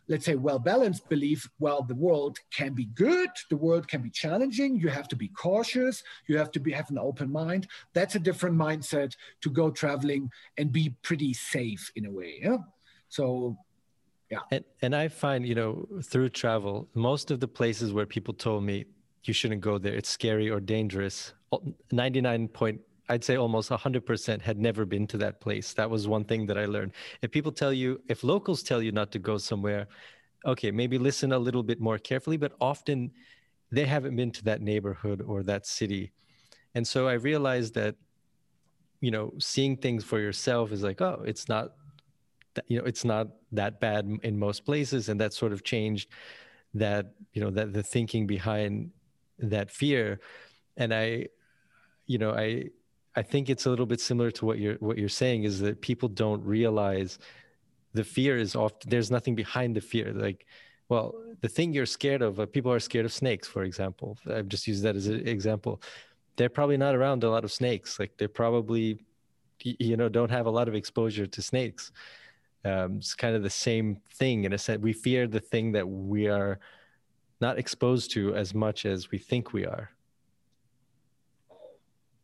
let's say, well balanced belief well, the world can be good, the world can be challenging, you have to be cautious, you have to be, have an open mind. That's a different mindset to go traveling and be pretty safe in a way. Yeah. So, yeah. And, and I find, you know, through travel, most of the places where people told me you shouldn't go there, it's scary or dangerous, 99 point I'd say almost 100% had never been to that place. That was one thing that I learned. If people tell you, if locals tell you not to go somewhere, okay, maybe listen a little bit more carefully, but often they haven't been to that neighborhood or that city. And so I realized that, you know, seeing things for yourself is like, oh, it's not, that, you know, it's not that bad in most places. And that sort of changed that, you know, that the thinking behind that fear. And I, you know, I, I think it's a little bit similar to what you're what you're saying is that people don't realize the fear is often there's nothing behind the fear. Like, well, the thing you're scared of, uh, people are scared of snakes, for example. I've just used that as an example. They're probably not around a lot of snakes. Like they probably, you know, don't have a lot of exposure to snakes. Um, it's kind of the same thing in a sense. We fear the thing that we are not exposed to as much as we think we are.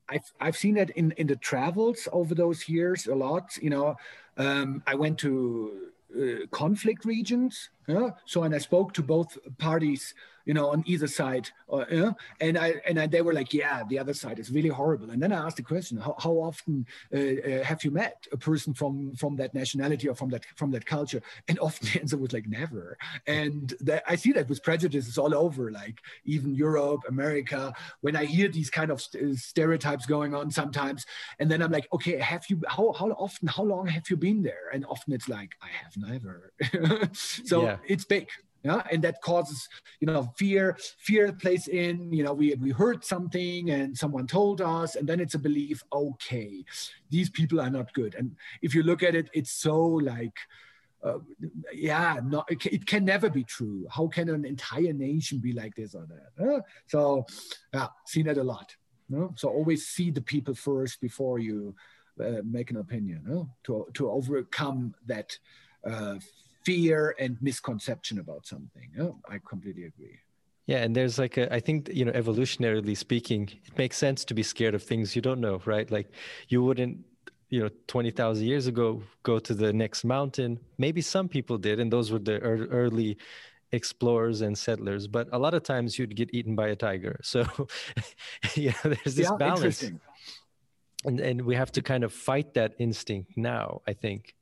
I've, I've seen that in, in the travels over those years a lot. You know, um, I went to uh, conflict regions. Yeah? So, and I spoke to both parties you know, on either side. Uh, yeah? And I and I, they were like, yeah, the other side is really horrible. And then I asked the question, how, how often uh, uh, have you met a person from from that nationality or from that from that culture? And often the answer was like never. And that, I see that with prejudices all over, like even Europe, America. When I hear these kind of st- stereotypes going on sometimes, and then I'm like, okay, have you? How how often? How long have you been there? And often it's like, I have never. so yeah. It's big yeah? And that causes you know fear. Fear plays in you know we we heard something and someone told us and then it's a belief okay these people are not good. And if you look at it it's so like uh, yeah no it, it, can never be true. How can an entire nation be like this or that so yeah seen it a lot so always see the people first before you uh, make an opinion to to overcome that uh, fear and misconception about something. Oh, I completely agree. Yeah, and there's like a, I think you know, evolutionarily speaking, it makes sense to be scared of things you don't know, right? Like you wouldn't, you know, twenty thousand years ago go to the next mountain. Maybe some people did, and those were the early explorers and settlers, but a lot of times you'd get eaten by a tiger. So, yeah, there's this yeah, balance. And, and we have to kind of fight that instinct now, I think.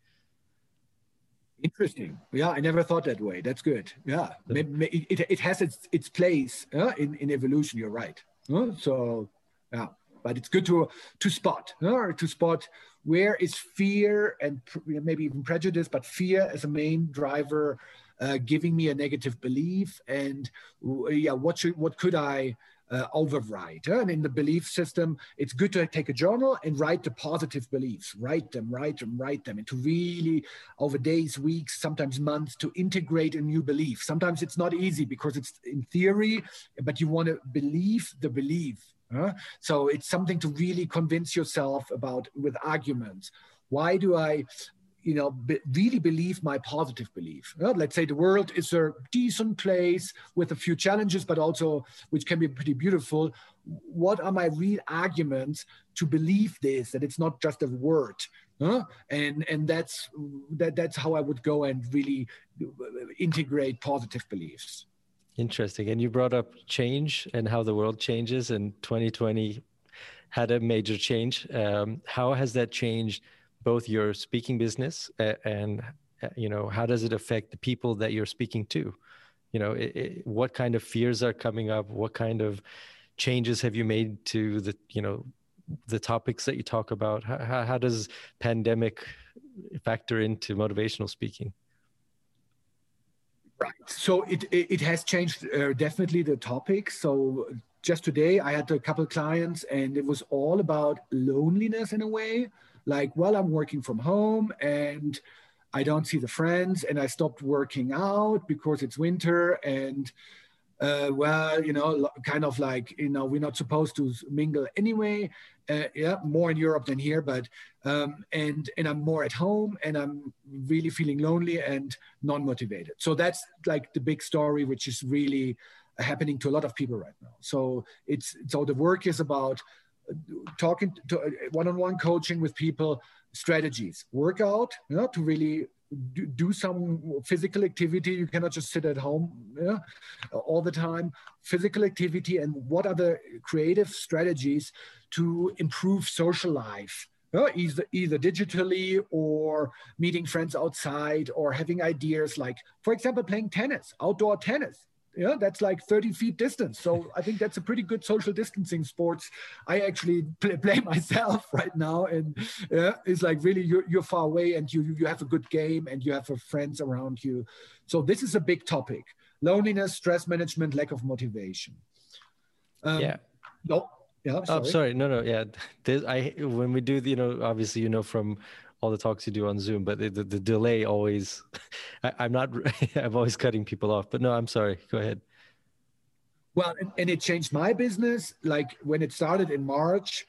Interesting. Yeah, I never thought that way. That's good. Yeah, it, it, has its its place uh, in in evolution. You're right. Uh, so yeah, but it's good to to spot uh, to spot where is fear and maybe even prejudice, but fear as a main driver, uh, giving me a negative belief, and yeah, what should what could I uh. And in the belief system, it's good to take a journal and write the positive beliefs, write them, write them, write them, and to really, over days, weeks, sometimes months, to integrate a new belief. Sometimes it's not easy because it's in theory, but you want to believe the belief. So it's something to really convince yourself about with arguments. Why do I you know, be, really believe my positive belief. Uh, let's say the world is a decent place with a few challenges, but also which can be pretty beautiful. What are my real arguments to believe this? That it's not just a word, uh, and and that's that that's how I would go and really integrate positive beliefs. Interesting. And you brought up change and how the world changes, and 2020 had a major change. Um, how has that changed? Both your speaking business and you know how does it affect the people that you're speaking to? You know it, it, what kind of fears are coming up? What kind of changes have you made to the you know the topics that you talk about? How, how does pandemic factor into motivational speaking? Right. So it it, has changed uh, definitely the topic. So just today i had a couple clients and it was all about loneliness in a way like, well, I'm working from home and I don't see the friends and I stopped working out because it's winter and uh, well, you know, kind of like, you know, we're not supposed to mingle anyway. Uh, yeah, more in Europe than here, but um, and and I'm more at home and I'm really feeling lonely and non-motivated. So that's like the big story, which is really happening to a lot of people right now. So it's so the work is about talking to one-on-one coaching with people strategies. Workout you know, to really do, do, some physical activity. You cannot just sit at home all the time. Physical activity and what are the creative strategies to improve social life either, either digitally or meeting friends outside or having ideas like for example playing tennis outdoor tennis yeah that's like 30 feet distance. So i think that's a pretty good social distancing sports. I actually play, play myself right now and yeah it's like really you're, you're far away and you you have a good game and you have friends around you. So this is a big topic loneliness stress management lack of motivation. Um, yeah. no yeah oh, sorry. oh sorry. No no yeah. This, i when we do the, you know obviously you know from all the talks you do on Zoom, but the, the, the delay always, I, am not, I'm always cutting people off. But no, I'm sorry. Go ahead. Well, and, and it changed my business. Like when it started in March,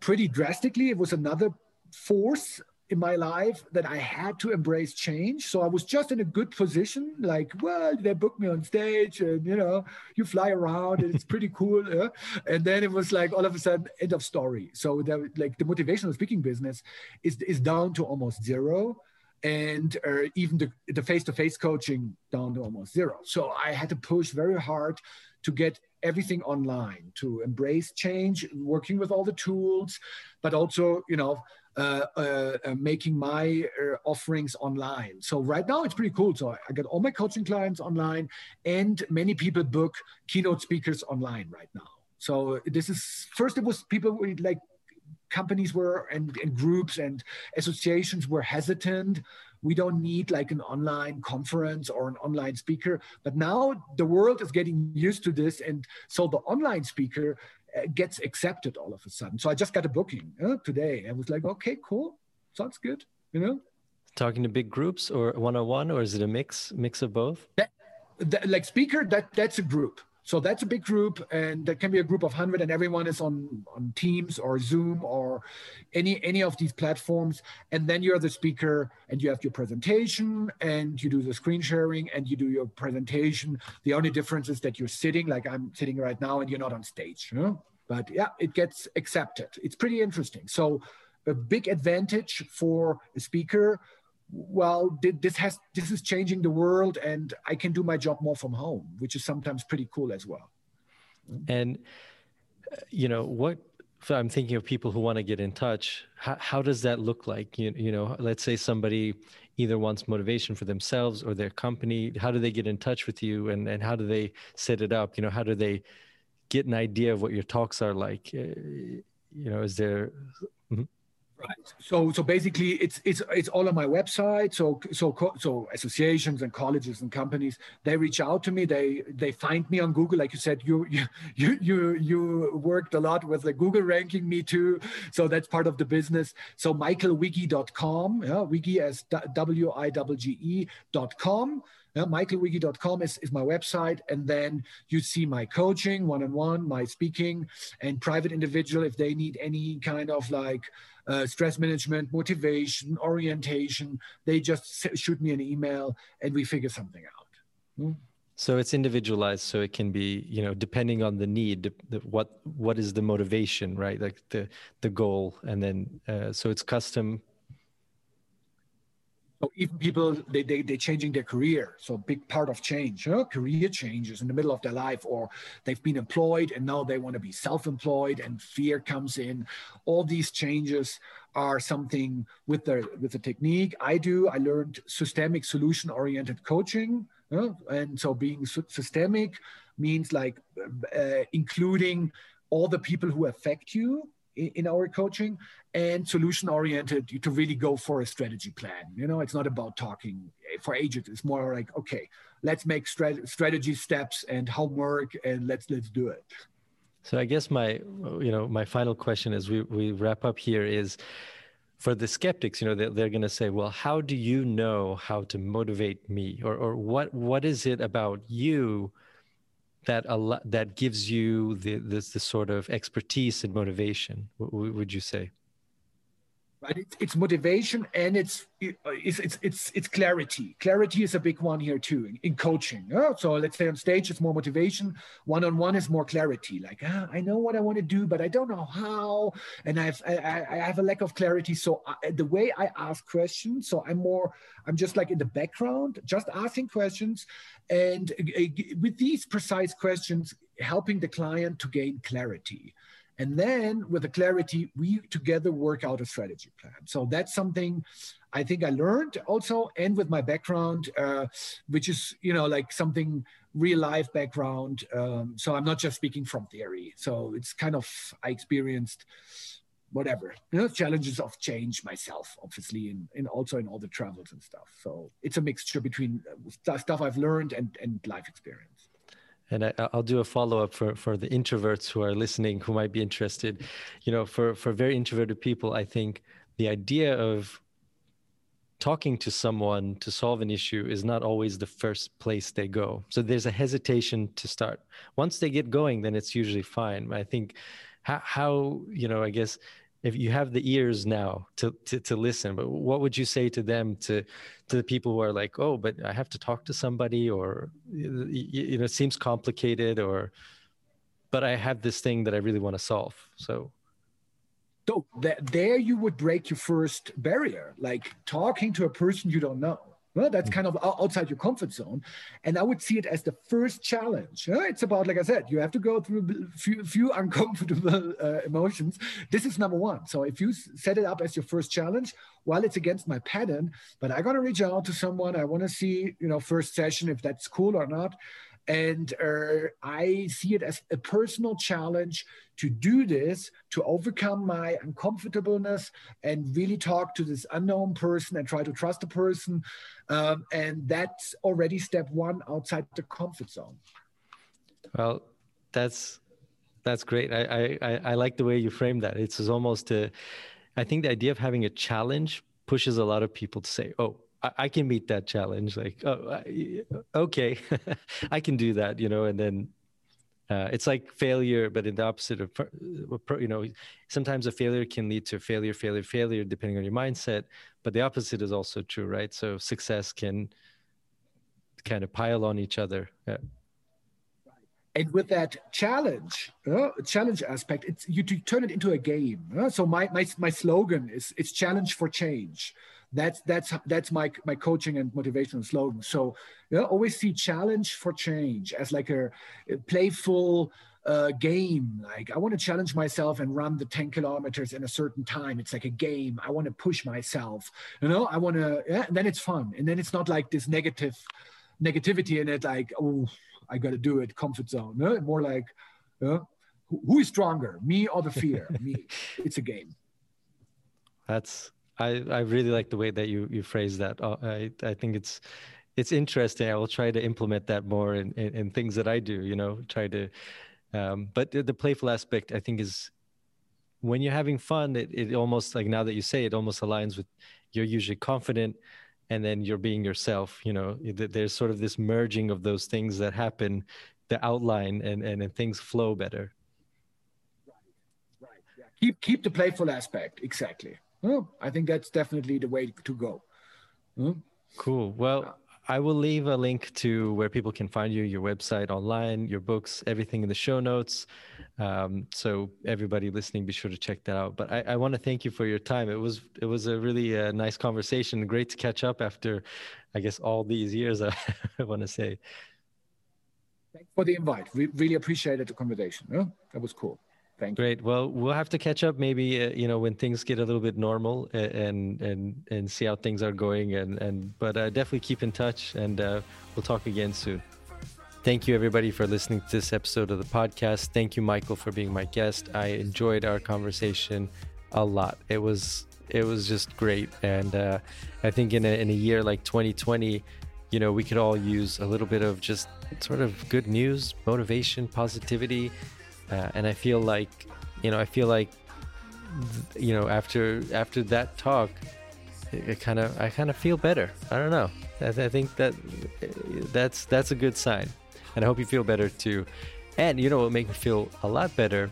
pretty drastically. It was another force in my life that I had to embrace change. So I was just in a good position, like, well, they booked me on stage and, you know, you fly around and it's pretty cool. Yeah? And then it was like all of a sudden, end of story. So the, like the motivational speaking business is, is down to almost zero. And uh, even the, the face-to-face coaching down to almost zero. So I had to push very hard to get everything online, to embrace change, working with all the tools, but also, you know, Uh, uh, uh, making my uh, offerings online. So right now it's pretty cool. So I got all my coaching clients online, and many people book keynote speakers online right now. So this is first it was people like companies were and, and groups and associations were hesitant we don't need like an online conference or an online speaker but now the world is getting used to this and so the online speaker gets accepted all of a sudden. So I just got a booking uh, today. I was like, okay, cool, sounds good. You know, talking to big groups or one on one, or is it a mix mix of both? That, that, like speaker, that that's a group. So that's a big group, and that can be a group of hundred, and everyone is on on Teams or Zoom or any any of these platforms. And then you're the speaker, and you have your presentation, and you do the screen sharing, and you do your presentation. The only difference is that you're sitting, like I'm sitting right now, and you're not on stage. You know? But yeah, it gets accepted. It's pretty interesting. So a big advantage for a speaker well this has this is changing the world and i can do my job more from home which is sometimes pretty cool as well. And uh, you know what i'm thinking of people who want to get in touch. How, how does that look like? You, you know let's say somebody either wants motivation for themselves or their company how do they get in touch with you and, and how do they set it up? You know how do they get an idea of what your talks are like? Uh, you know is there mm-hmm. Right. So so basically, it's it's it's all on my website. So so so associations and colleges and companies they reach out to me. They they find me on Google. Like you said, you you you you, worked a lot with the Google ranking. Me too. So that's part of the business. So michaelwigge.com. Yeah, Wigge as W I W G E dot com. Yeah, michaelwigge.com is, is my website. And then you see my coaching, one on one, my speaking, and private individual if they need any kind of like uh, stress management, motivation, orientation. They just shoot me an email and we figure something out. Hmm? So it's individualized, so it can be, you know, depending on the need, the, what what is the motivation, right? Like the the goal, and then uh, so it's custom so even people they they they're changing their career. So big part of change, know, career changes in the middle of their life, or they've been employed and now they want to be self-employed, and fear comes in. All these changes are something with the with the technique I do. I learned systemic solution-oriented coaching, know? and so being systemic means like uh, including all the people who affect you in our coaching and solution oriented to really go for a strategy plan. You know it's not about talking for agents it's more like okay let's make strat- strategy steps and homework and let's let's do it. So i guess my you know my final question as we, we wrap up here is for the skeptics you know they're, they're going to say well how do you know how to motivate me? Or, or what what is it about you that a that gives you the the sort of expertise and motivation would you say it's, motivation and it's, it's it's it's it's clarity. Clarity is a big one here too in, in coaching. Oh, so let's say on stage it's more motivation. One-on-one is more clarity. Like ah, i know what i want to do but i don't know how. And i've i, I have a lack of clarity. So I, the way i ask questions so i'm more i'm just like in the background just asking questions. And uh, with these precise questions helping the client to gain clarity and then with the clarity, we together work out a strategy plan. So that's something I think I learned also, and with my background, uh, which is, you know, like something real life background. Um, so I'm not just speaking from theory. So it's kind of, I experienced whatever, you know, challenges of change myself, obviously, and, and also in all the travels and stuff. So it's a mixture between uh, stuff I've learned and, and life experience and I, will do a follow up for for the introverts who are listening who might be interested. You know, for for very introverted people, I think the idea of talking to someone to solve an issue is not always the first place they go. So there's a hesitation to start. Once they get going, then it's usually fine. I think how, how you know, I guess if you have the ears now to, to, to listen but what would you say to them to to the people who are like oh but i have to talk to somebody or you know it seems complicated or but i have this thing that i really want to solve so. So that there you would break your first barrier like talking to a person you don't know well, that's kind of outside your comfort zone. And I would see it as the first challenge. It's about, like I said, you have to go through a few, few uncomfortable uh, emotions. This is number one. So if you set it up as your first challenge, well, it's against my pattern, but I got to reach out to someone. I want to see, you know, first session, if that's cool or not. And uh, I see it as a personal challenge to do this, to overcome my uncomfortableness and really talk to this unknown person and try to trust the person. Um, and that's already step one outside the comfort zone. Well, that's that's great. I, I, I like the way you frame that. It's almost a, I think the idea of having a challenge pushes a lot of people to say, oh, I, can meet that challenge. Like, oh, okay, I can do that, you know, and then uh, it's like failure, but in the opposite of, you know, sometimes a failure can lead to failure, failure, failure, depending on your mindset. But the opposite is also true, right? So success can kind of pile on each other. Yeah. And with that challenge, uh, challenge aspect, it's you turn it into a game. Uh? So my, my my slogan is it's challenge for change that's that's that's my my coaching and motivational slogan. So you know, always see challenge for change as like a, a playful uh, game. Like i want to challenge myself and run the 10 kilometers in a certain time. It's like a game. I want to push myself you know? I want to yeah and then it's fun. And then it's not like this negative negativity in it like oh i gotta do it comfort zone no? More like uh, who is stronger me or the fear? Me. It's a game. That's I, I really like the way that you you phrase that. Uh, I I think it's it's interesting. I will try to implement that more in, in, in things that I do. You know, try to. Um, but the, the, playful aspect, I think, is when you're having fun. It it almost like now that you say it, almost aligns with you're usually confident, and then you're being yourself. You know, there's sort of this merging of those things that happen, the outline, and and, and things flow better. Right. Right. Yeah. Keep keep the playful aspect exactly. Oh, I think that's definitely the way to go. Hmm? Cool. Well, I will leave a link to where people can find you, your website online, your books, everything in the show notes. Um, so everybody listening, be sure to check that out. But I, I want to thank you for your time. It was it was a really uh, nice conversation. Great to catch up after, I guess, all these years. I, want to say. Thanks for the invite. We really appreciated the conversation. Yeah? That was cool. Thank Great. You. Well, we'll have to catch up maybe uh, you know when things get a little bit normal and and and see how things are going and and but uh, definitely keep in touch and uh, we'll talk again soon. Thank you everybody for listening to this episode of the podcast. Thank you Michael for being my guest. I enjoyed our conversation a lot. It was it was just great and uh, I think in a in a year like 2020 you know we could all use a little bit of just sort of good news motivation positivity uh, and I feel like, you know, I feel like, you know, after after that talk, it, kind of I kind of feel better. I don't know. I, I think that that's that's a good sign, and I hope you feel better too. And you know what make me feel a lot better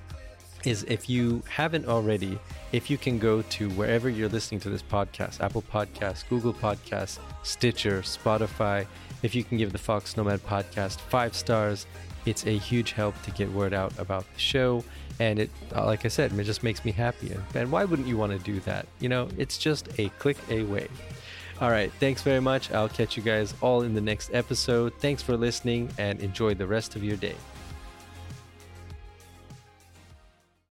is if you haven't already, if you can go to wherever you're listening to this podcast, Apple Podcasts, Google Podcasts, Stitcher, Spotify, if you can give the Fox Nomad podcast five stars it's a huge help to get word out about the show. And it, uh, like I said, it just makes me happy. And why wouldn't you want to do that? You know, it's just a click away. All right. Thanks very much. I'll catch you guys all in the next episode. Thanks for listening and enjoy the rest of your day.